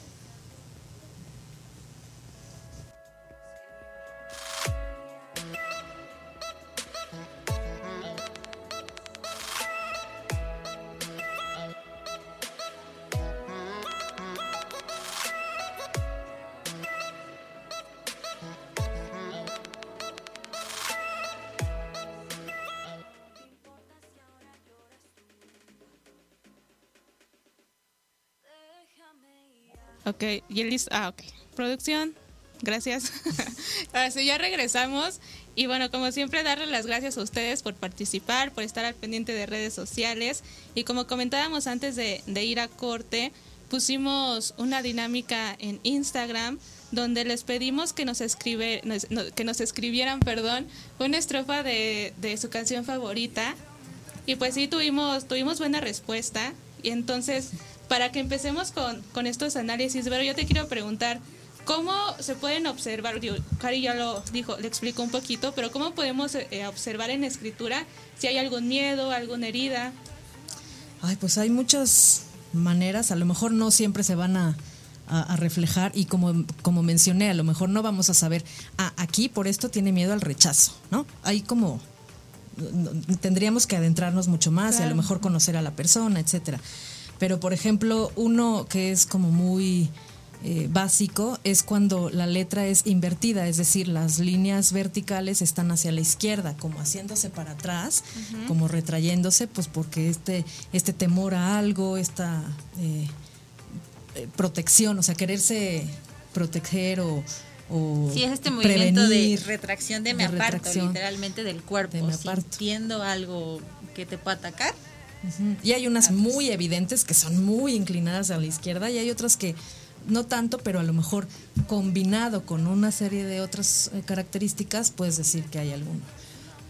B: Ok, y el listo. Ah, ok. Producción, gracias. Ahora sí, ya regresamos. Y bueno, como siempre, darles las gracias a ustedes por participar, por estar al pendiente de redes sociales. Y como comentábamos antes de, ir a corte, pusimos una dinámica en Instagram donde les pedimos que nos escribe, escribieran, perdón, una estrofa de, de su canción favorita. Y pues sí, tuvimos, tuvimos buena respuesta. Y entonces, para que empecemos con, con estos análisis, pero yo te quiero preguntar, ¿cómo se pueden observar? Digo, Cari ya lo dijo, le explicó un poquito, pero ¿cómo podemos eh, observar en escritura si hay algún miedo, alguna herida?
D: Ay, pues hay muchas maneras, a lo mejor no siempre se van a, a- a reflejar y como, como mencioné, a lo mejor no vamos a saber, ah, aquí por esto tiene miedo al rechazo, ¿no? Hay como, tendríamos que adentrarnos mucho más y a lo mejor conocer a la persona, etcétera. Pero, por ejemplo, uno que es como muy eh, básico es cuando la letra es invertida, es decir, las líneas verticales están hacia la izquierda, como haciéndose para atrás, como retrayéndose, pues porque este, este temor a algo, esta eh, eh, protección, o sea, quererse proteger o, o
C: Sí, es este movimiento de
D: prevenir.
C: retracción de
D: de
C: me aparto,
D: retracción.
C: literalmente del cuerpo,
D: De me aparto.
C: sintiendo algo que te pueda atacar.
D: Y hay unas muy evidentes que son muy inclinadas a la izquierda y hay otras que no tanto, pero a lo mejor combinado con una serie de otras eh, características, puedes decir que hay alguno.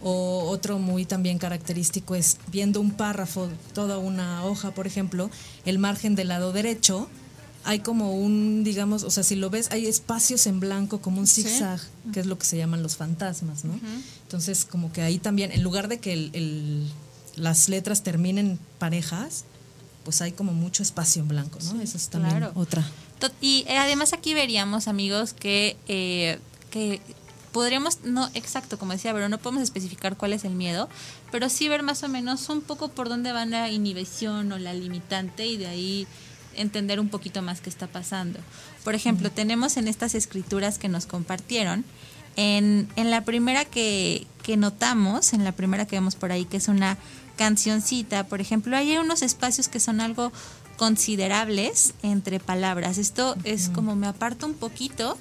D: O otro muy también característico es viendo un párrafo, toda una hoja, por ejemplo, el margen del lado derecho, hay como un, digamos, o sea, si lo ves, hay espacios en blanco como un
B: Sí.
D: zigzag, que es lo que se llaman los fantasmas, ¿no? Entonces, como que ahí también, en lugar de que el- el- las letras terminen parejas, pues hay como mucho espacio en blanco, ¿no? Esa es también
C: claro.
D: otra.
C: Y eh, además aquí veríamos, amigos, que, eh, que podríamos, no exacto, como decía, pero no podemos especificar cuál es el miedo, pero sí ver más o menos un poco por dónde va la inhibición o la limitante y de ahí entender un poquito más qué está pasando. Por ejemplo, tenemos en estas escrituras que nos compartieron, En, en la primera que, que notamos, en la primera que vemos por ahí, que es una cancioncita, por ejemplo, hay unos espacios que son algo considerables entre palabras. Esto es como me aparto un poquito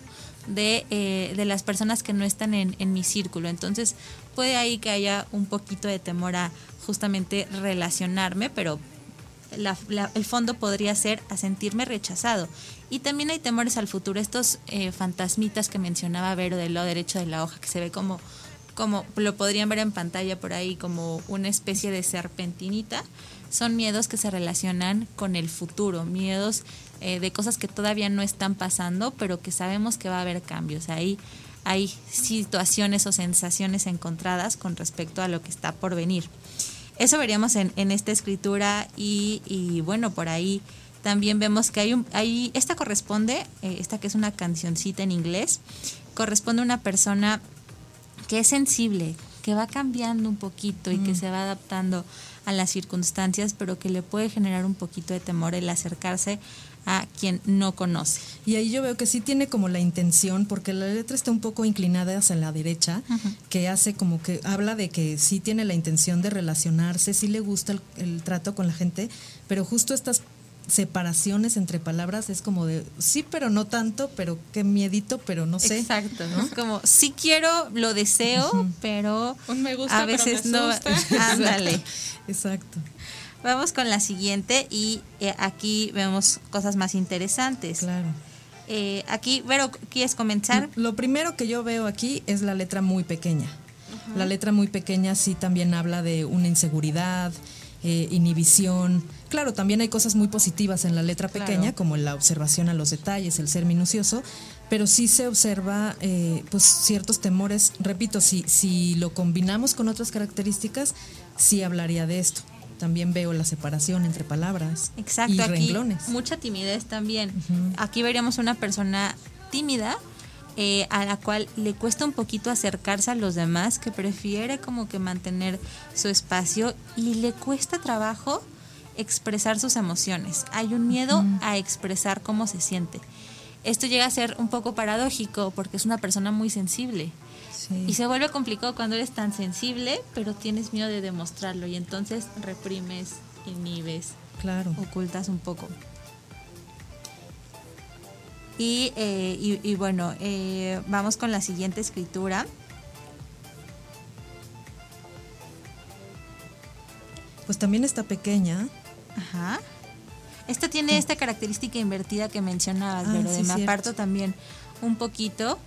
C: de, eh, de las personas que no están en, en, mi círculo. Entonces puede ahí que haya un poquito de temor a justamente relacionarme, pero la, la, el fondo podría ser a sentirme rechazado. Y también hay temores al futuro, estos eh, fantasmitas que mencionaba Vero del lado derecho de la hoja, que se ve como, como lo podrían ver en pantalla por ahí, como una especie de serpentinita son miedos que se relacionan con el futuro, miedos eh, de cosas que todavía no están pasando, pero que sabemos que va a haber cambios. Ahí hay situaciones o sensaciones encontradas con respecto a lo que está por venir. Eso veríamos en, en esta escritura y, y, bueno, por ahí también vemos que hay un, hay, esta corresponde, eh, esta que es una cancioncita en inglés, corresponde a una persona que es sensible, que va cambiando un poquito y mm. que se va adaptando a las circunstancias, pero que le puede generar un poquito de temor el acercarse a quien no conoce.
D: Y ahí yo veo que sí tiene como la intención, porque la letra está un poco inclinada hacia la derecha, uh -huh. que hace como que habla de que sí tiene la intención de relacionarse, sí le gusta el, el trato con la gente, pero justo estas separaciones entre palabras es como de sí pero no tanto pero qué miedito pero no sé.
C: Exacto no como sí quiero lo deseo uh -huh. pero
B: Un me gusta,
C: a veces
B: pero me
C: no ándale.
D: Exacto.
C: Vamos con la siguiente y eh, aquí vemos cosas más interesantes.
D: Claro.
C: Eh, aquí Vero quieres comenzar
D: lo primero que yo veo aquí es la letra muy pequeña. Uh -huh. la letra muy pequeña sí también habla de una inseguridad eh, inhibición. Claro, también hay cosas muy positivas en la letra pequeña, claro. como la observación a los detalles, el ser minucioso, pero sí se observa eh, pues ciertos temores. Repito, si, si lo combinamos con otras características, sí hablaría de esto. También veo la separación entre palabras
C: Exacto,
D: y
C: aquí
D: renglones.
C: Mucha timidez también. Uh -huh. Aquí veríamos una persona tímida, eh, a la cual le cuesta un poquito acercarse a los demás, que prefiere como que mantener su espacio y le cuesta trabajo expresar sus emociones. Hay un miedo a expresar cómo se siente. Esto llega a ser un poco paradójico porque es una persona muy sensible. Sí. Y se vuelve complicado cuando eres tan sensible, pero tienes miedo de demostrarlo y entonces reprimes, inhibes,
D: claro.
C: ocultas un poco. Y, eh, y, y bueno, eh, vamos con la siguiente escritura.
D: Pues también está pequeña.
C: Ajá. Esta tiene esta característica invertida que mencionabas, ah, pero sí, de me aparto también un poquito.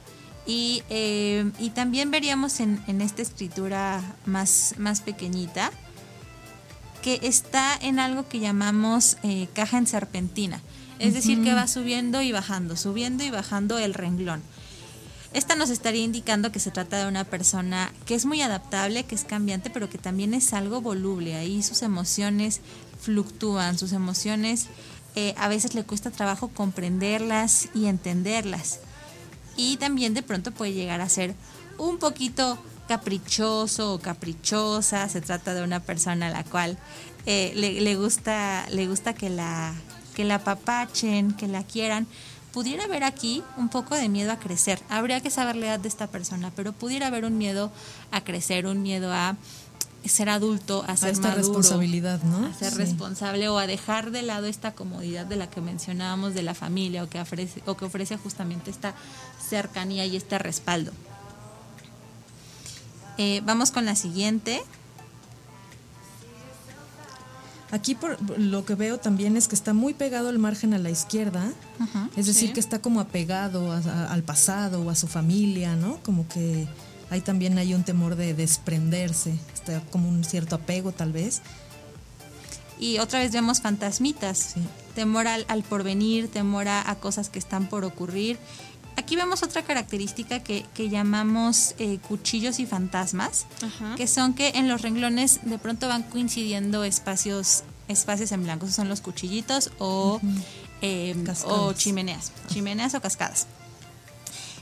C: Y, eh, y también veríamos en, en, esta escritura más, más pequeñita que está en algo que llamamos eh, caja en serpentina. Es decir, que va subiendo y bajando, subiendo y bajando el renglón. Esta nos estaría indicando que se trata de una persona que es muy adaptable, que es cambiante, pero que también es algo voluble. Ahí sus emociones fluctúan, sus emociones eh, a veces le cuesta trabajo comprenderlas y entenderlas. Y también de pronto puede llegar a ser un poquito caprichoso o caprichosa. Se trata de una persona a la cual eh, le, le, gusta, le gusta que la que la papachen, que la quieran, pudiera haber aquí un poco de miedo a crecer. Habría que saber la edad de esta persona, pero pudiera haber un miedo a crecer, un miedo a ser adulto, a ser
D: a esta
C: maduro,
D: responsabilidad, ¿no?
C: A ser sí. responsable o a dejar de lado esta comodidad de la que mencionábamos de la familia o que ofrece, o que ofrece justamente esta cercanía y este respaldo. Eh, vamos con la siguiente.
D: Aquí por, lo que veo también es que está muy pegado el margen a la izquierda, es decir, sí. que está como apegado a, a, al pasado o a su familia, ¿no? Como que hay también hay un temor de desprenderse, está como un cierto apego tal vez.
C: Y otra vez vemos fantasmitas, sí. temor al, al, porvenir, temor a, a, cosas que están por ocurrir. Aquí vemos otra característica que, que llamamos eh, cuchillos y fantasmas, Ajá. que son que en los renglones de pronto van coincidiendo espacios, espacios en blanco, son los cuchillitos o, eh, o chimeneas, chimeneas o cascadas.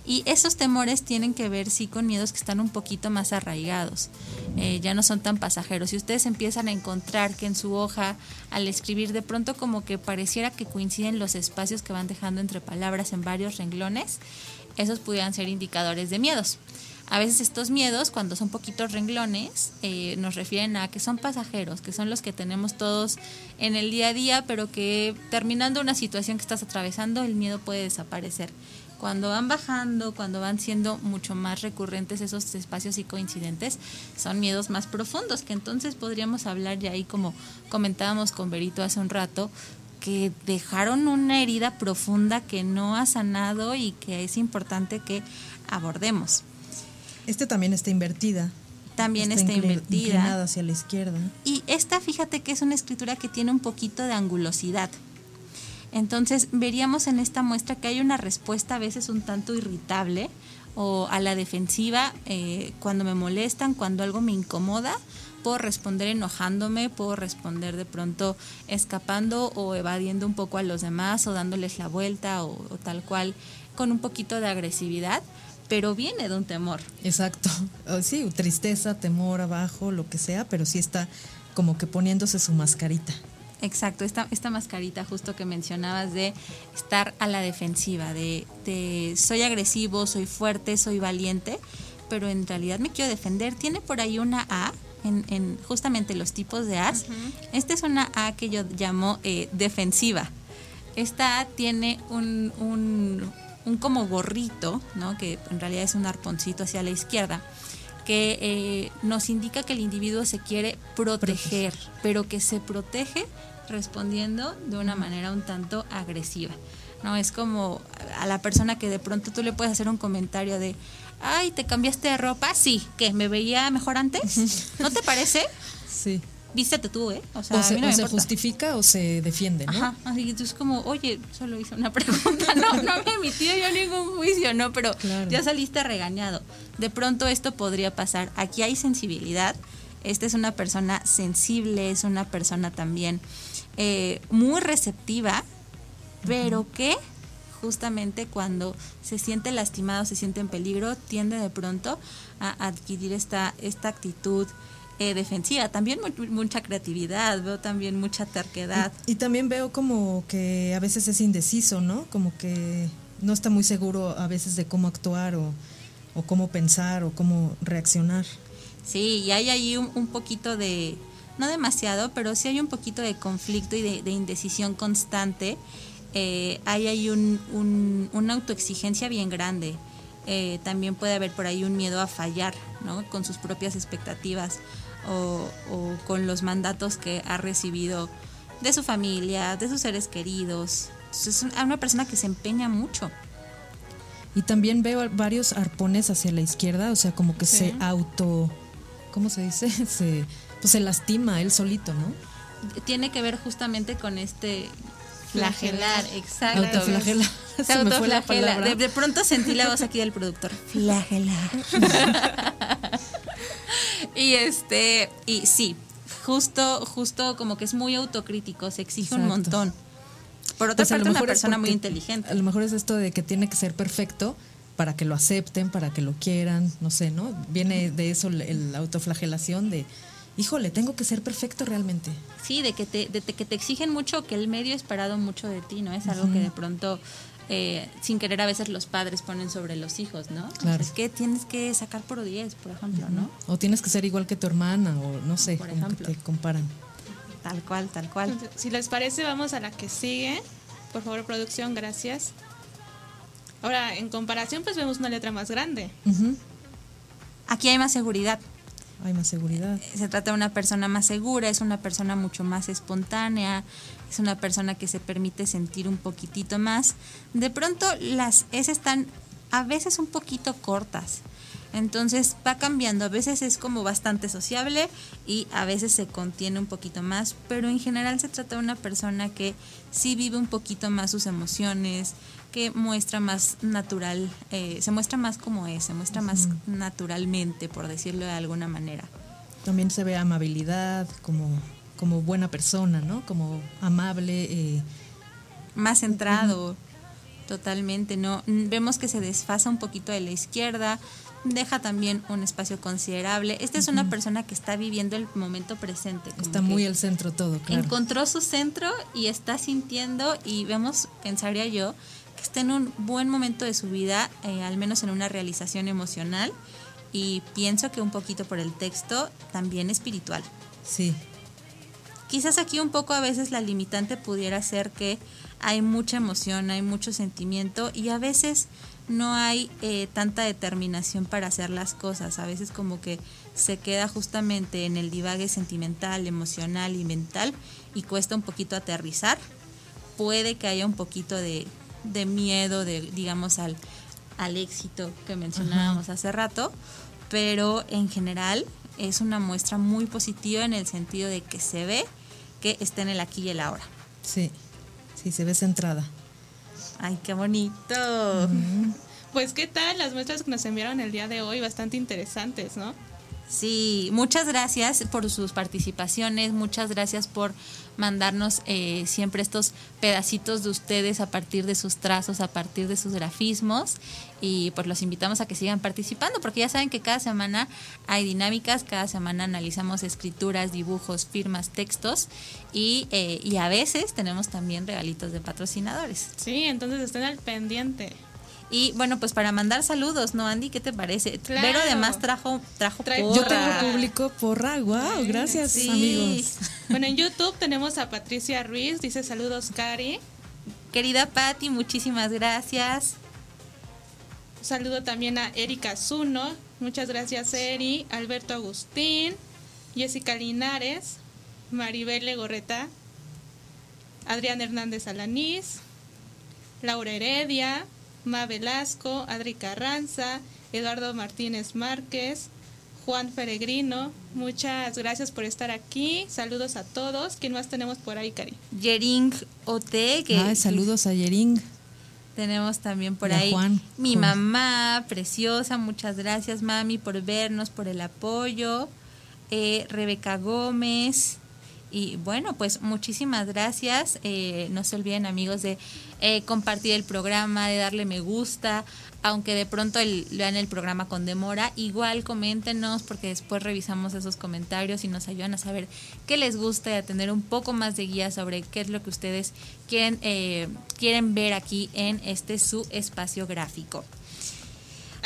C: Y esos temores tienen que ver, sí, con miedos que están un poquito más arraigados, eh, ya no son tan pasajeros. Si ustedes empiezan a encontrar que en su hoja, al escribir, de pronto como que pareciera que coinciden los espacios que van dejando entre palabras en varios renglones, esos pudieran ser indicadores de miedos. A veces estos miedos, cuando son poquitos renglones, eh, nos refieren a que son pasajeros, que son los que tenemos todos en el día a día, pero que terminando una situación que estás atravesando, el miedo puede desaparecer. Cuando van bajando, cuando van siendo mucho más recurrentes esos espacios y coincidentes, son miedos más profundos, que entonces podríamos hablar ya ahí como comentábamos con Berito hace un rato, que dejaron una herida profunda que no ha sanado y que es importante que abordemos.
D: Este también está invertida.
C: También está, invertida.
D: Inclinada hacia la izquierda.
C: Y esta, fíjate que es una escritura que tiene un poquito de angulosidad. Entonces, veríamos en esta muestra que hay una respuesta a veces un tanto irritable o a la defensiva eh, cuando me molestan, cuando algo me incomoda, puedo responder enojándome, puedo responder de pronto escapando o evadiendo un poco a los demás o dándoles la vuelta o, o tal cual con un poquito de agresividad pero viene de un temor.
D: Exacto. Sí, tristeza, temor abajo, lo que sea, pero sí está como que poniéndose su mascarita.
C: Exacto, esta, esta mascarita justo que mencionabas de estar a la defensiva, de, de soy agresivo, soy fuerte, soy valiente, pero en realidad me quiero defender. Tiene por ahí una A en, en justamente los tipos de A's. Esta es una A que yo llamo eh, defensiva. Esta A tiene un, un, un como gorrito, ¿no? que en realidad es un arponcito hacia la izquierda, que eh, nos indica que el individuo se quiere proteger, pero que se protege respondiendo de una manera un tanto agresiva. ¿no? Es como a la persona que de pronto tú le puedes hacer un comentario de, ay, ¿te cambiaste de ropa? Sí, que me veía mejor antes. ¿No te parece?
D: Sí
C: vístete tú, ¿eh?
D: O, sea, se, se justifica o se defiende, ¿no?
C: Ajá, así que es como, oye, solo hice una pregunta, no, no me emitido yo ningún juicio, ¿no? Pero ya saliste regañado. De pronto esto podría pasar. Aquí hay sensibilidad. Esta es una persona sensible, es una persona también eh, muy receptiva, pero que justamente cuando se siente lastimado, se siente en peligro, tiende de pronto a adquirir esta, esta actitud eh, defensiva. También mucha creatividad, veo también mucha terquedad.
D: Y, también veo como que a veces es indeciso, ¿no? Como que no está muy seguro a veces de cómo actuar o, cómo pensar o cómo reaccionar.
C: Sí, y hay ahí un, poquito de, no demasiado, pero sí hay un poquito de conflicto y de, indecisión constante. Eh, hay ahí un, una autoexigencia bien grande. Eh, también puede haber por ahí un miedo a fallar, ¿no? Con sus propias expectativas o, con los mandatos que ha recibido de su familia, de sus seres queridos. Es una persona que se empeña mucho.
D: Y también veo varios arpones hacia la izquierda, o sea, como que se auto, ¿cómo se dice? Se, pues se lastima él solito, ¿no?
C: Tiene que ver justamente con este flagelar, exacto.
D: Autoflagelar.
C: Se, autoflagela. De, de, pronto sentí la voz aquí del productor. Flagelar. y este, y sí, justo, justo como que es muy autocrítico, se exige un montón. Por otra pues parte, una persona muy inteligente.
D: A lo mejor es esto de que tiene que ser perfecto para que lo acepten, para que lo quieran, no sé, ¿no? Viene de eso la autoflagelación de, híjole, tengo que ser perfecto realmente.
C: Sí, de que te, de que te exigen mucho, que el medio ha esperado mucho de ti, ¿no? Es algo que de pronto eh, sin querer a veces los padres ponen sobre los hijos, ¿no?
D: Claro.
C: es que tienes que sacar por 10, por ejemplo, ¿no?
D: O tienes que ser igual que tu hermana, o no sé, por ejemplo. te comparan.
C: Tal cual, tal cual.
B: Si les parece, vamos a la que sigue. Por favor, producción, gracias. Ahora, en comparación, pues vemos una letra más grande.
C: Aquí hay más seguridad.
D: Hay más seguridad.
C: Se trata de una persona más segura, es una persona mucho más espontánea, es una persona que se permite sentir un poquitito más. De pronto las S están a veces un poquito cortas. Entonces va cambiando, a veces es como bastante sociable y a veces se contiene un poquito más, pero en general se trata de una persona que sí vive un poquito más sus emociones, que muestra más natural, eh, se muestra más como es, se muestra más naturalmente, por decirlo de alguna manera.
D: También se ve amabilidad, como como buena persona, ¿no? Como amable. Eh,
C: Más centrado, totalmente, ¿no? Vemos que se desfasa un poquito de la izquierda, deja también un espacio considerable. Esta es una persona que está viviendo el momento presente.
D: está muy al centro todo, claro.
C: Encontró su centro y está sintiendo, y vemos, pensaría yo, que esté en un buen momento de su vida, eh, al menos en una realización emocional y pienso que un poquito por el texto también espiritual.
D: Sí.
C: Quizás aquí un poco a veces la limitante pudiera ser que hay mucha emoción, hay mucho sentimiento y a veces no hay eh, tanta determinación para hacer las cosas. A veces como que se queda justamente en el divague sentimental, emocional y mental y cuesta un poquito aterrizar. Puede que haya un poquito de, de miedo, de, digamos, al, al éxito que mencionábamos hace rato, pero en general es una muestra muy positiva en el sentido de que se ve que está en el aquí y el ahora.
D: Sí, sí, se ve centrada.
C: Ay, qué bonito.
B: Pues qué tal las muestras que nos enviaron el día de hoy, bastante interesantes, ¿no?
C: Sí, muchas gracias por sus participaciones, muchas gracias por mandarnos eh, siempre estos pedacitos de ustedes a partir de sus trazos, a partir de sus grafismos y pues los invitamos a que sigan participando porque ya saben que cada semana hay dinámicas, cada semana analizamos escrituras, dibujos, firmas, textos y, eh, y a veces tenemos también regalitos de patrocinadores.
B: Sí, entonces estén al pendiente.
C: Y bueno, pues para mandar saludos, ¿no, Andy? ¿Qué te parece?
B: Claro.
C: Vero además trajo, trajo porra.
D: Yo tengo público porra, wow, gracias
C: Sí.
D: amigos.
B: Bueno, en YouTube tenemos a Patricia Ruiz, dice saludos Cari.
C: Querida Patti, muchísimas gracias.
B: Saludo también a Erika Zuno, muchas gracias Eri, Alberto Agustín, Jessica Linares, Maribel Legorreta, Adrián Hernández Alanís, Laura Heredia, Ma Velasco, Adri Carranza, Eduardo Martínez Márquez, Juan Peregrino, muchas gracias por estar aquí. Saludos a todos. ¿Quién más tenemos por ahí, Cari?
C: Yering Ote, que
D: Ay, saludos a Yering.
C: tenemos también por ahí.
D: Juan.
C: Mi
D: Juan.
C: mamá, preciosa, muchas gracias, mami, por vernos, por el apoyo. Eh, Rebeca Gómez. Y bueno, pues muchísimas gracias. Eh, no se olviden, amigos, de eh, compartir el programa, de darle me gusta. Aunque de pronto el- vean el programa con demora, igual coméntenos porque después revisamos esos comentarios y nos ayudan a saber qué les gusta y a tener un poco más de guía sobre qué es lo que ustedes quieren, eh, quieren ver aquí en este su espacio gráfico.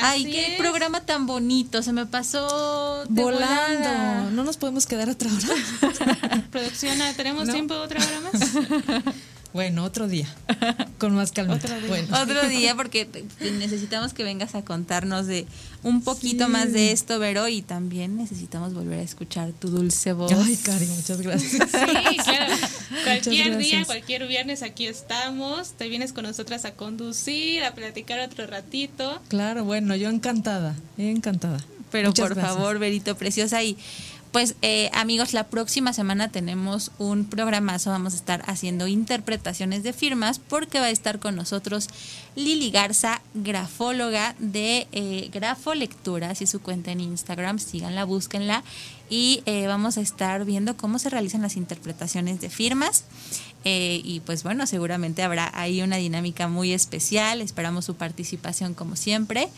C: Ay,
B: Así
C: qué
B: es.
C: programa tan bonito, se me pasó volada.
D: Volando. No nos podemos quedar otra hora.
B: Producción, ¿tenemos
D: No.
B: tiempo otra hora más?
D: Bueno, otro día. Con más calma.
B: Otro día.
D: Bueno.
C: Otro día porque necesitamos que vengas a contarnos de un poquito
D: Sí.
C: más de esto, Vero, y también necesitamos volver a escuchar tu dulce voz.
D: Ay, Cari, muchas gracias.
B: Sí, claro. Cualquier día, cualquier viernes aquí estamos. Te vienes con nosotras a conducir, a platicar otro ratito.
D: Claro, bueno, yo encantada, encantada.
C: Pero
D: Muchas
C: por
D: gracias.
C: favor, Verito Preciosa. Y pues, eh, amigos, la próxima semana tenemos un programazo. Vamos a estar haciendo interpretaciones de firmas porque va a estar con nosotros Lili Garza, grafóloga de eh, Grafo su cuenta en Instagram. Síganla, búsquenla. Y eh, vamos a estar viendo cómo se realizan las interpretaciones de firmas. Eh, y pues bueno, seguramente habrá ahí una dinámica muy especial. Esperamos su participación como siempre.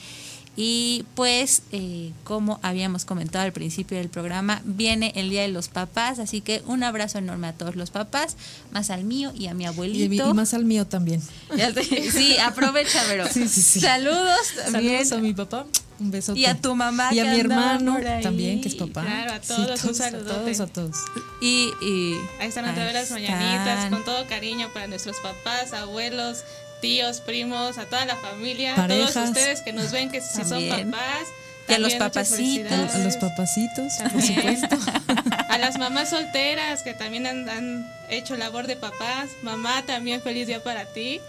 C: Y pues, eh, como habíamos comentado al principio del programa, viene el Día de los Papás, así que un abrazo enorme a todos los papás, más al mío y a mi
D: Y,
C: abuelito.
D: y más al mío también.
C: Sí, aprovecha, pero
D: Sí, sí, sí.
C: saludos también.
D: Saludos a mi papá, un beso.
C: Y a tu mamá
D: Y a mi hermano también, que es papá.
B: Claro, a todos un
D: a todos, a todos.
C: Y, y
B: Ahí están otra vez las mañanitas, con todo cariño para nuestros papás, abuelos, tíos, primos, a toda la familia, a todos ustedes que nos ven que si son papás.
C: Y a los papacitos.
D: A los papacitos, por supuesto.
B: A las mamás solteras que también han, han hecho labor de papás. Mamá, también feliz día para ti.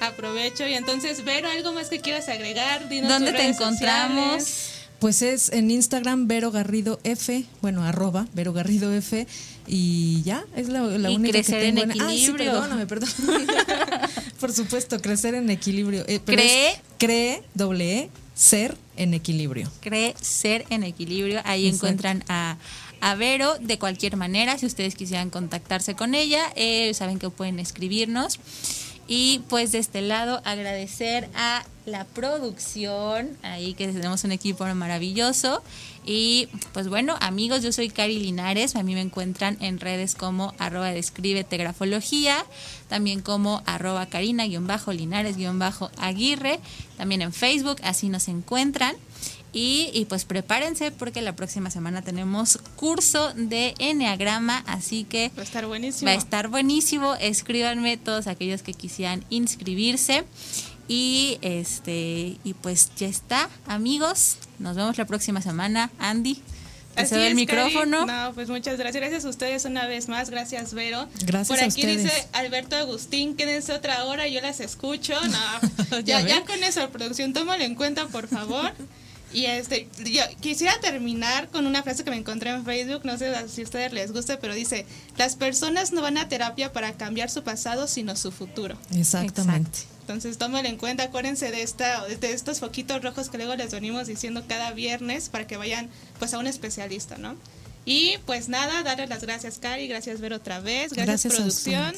B: Aprovecho. Y entonces, Vero, ¿algo más que quieras agregar? Dinos
C: ¿Dónde te encontramos?
B: sociales.
D: Pues es en Instagram Vero Garrido F, bueno, arroba Vero Garrido F y ya, es la, la
C: Y
D: única
C: crecer
D: que
C: en
D: tengo. Ah, sí,
C: equilibrio.
D: perdóname, perdón. Por supuesto, crecer en equilibrio. Eh,
C: Cree.
D: cree, doble E, ser en equilibrio.
C: cree ser en equilibrio. Ahí
D: Exacto.
C: encuentran a, a Vero de cualquier manera. Si ustedes quisieran contactarse con ella, eh, saben que pueden escribirnos. Y pues de este lado agradecer a la producción, ahí que tenemos un equipo maravilloso. Y pues bueno, amigos, yo soy Cari Linares, a mí me encuentran en redes como arroba descríbete grafología, también como arroba carina-linares-aguirre, también en Facebook, así nos encuentran. Y, pues prepárense porque la próxima semana tenemos curso de Enneagrama, así que
B: va a estar buenísimo.
C: Va a estar buenísimo. Escríbanme todos aquellos que quisieran inscribirse. Y este, y pues ya está, amigos. Nos vemos la próxima semana. Andy. Te cedo el micrófono.
B: No, pues muchas gracias. Gracias a ustedes una vez más. Gracias, Vero.
D: Gracias
B: Por aquí
D: a
B: dice Alberto Agustín, quédense otra hora, yo las escucho. No, ya, ya con eso, producción, tómalo en cuenta, por favor. Y este, yo quisiera terminar con una frase que me encontré en Facebook, no sé si a ustedes les guste, pero dice, las personas no van a terapia para cambiar su pasado, sino su futuro.
D: Exactamente.
B: Entonces tómenlo en cuenta, acuérdense de esta, de estos foquitos rojos que luego les venimos diciendo cada viernes para que vayan pues a un especialista, ¿no? Y pues nada, darles las gracias Cari, gracias Ver otra vez, gracias, producción,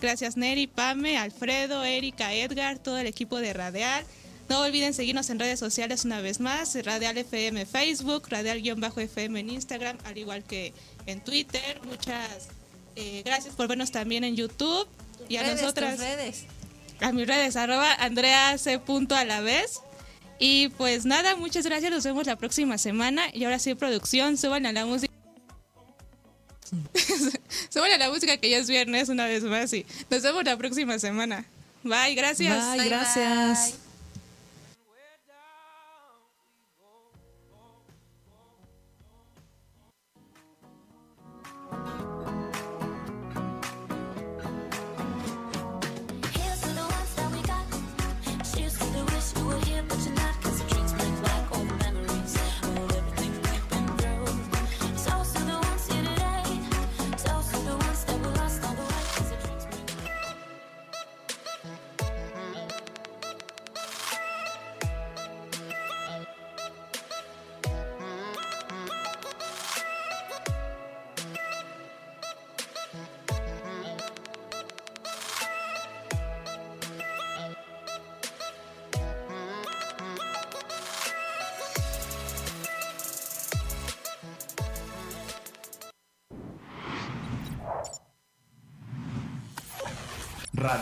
B: gracias Neri, Pame, Alfredo, Erika, Edgar, todo el equipo de Radial. No olviden seguirnos en redes sociales una vez más, Radial FM Facebook, Radial-FM en Instagram, al igual que en Twitter. Muchas eh, gracias por vernos también en YouTube. Y a nosotras...
C: Redes.
B: A mis redes, arroba Andrea C. a la vez. Y pues nada, muchas gracias, nos vemos la próxima semana. Y ahora sí, producción, suban a la música. suban a la música que ya es viernes una vez más y nos vemos la próxima semana. Bye, gracias.
D: Bye, gracias.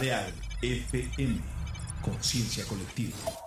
A: Radial FM, conciencia colectiva.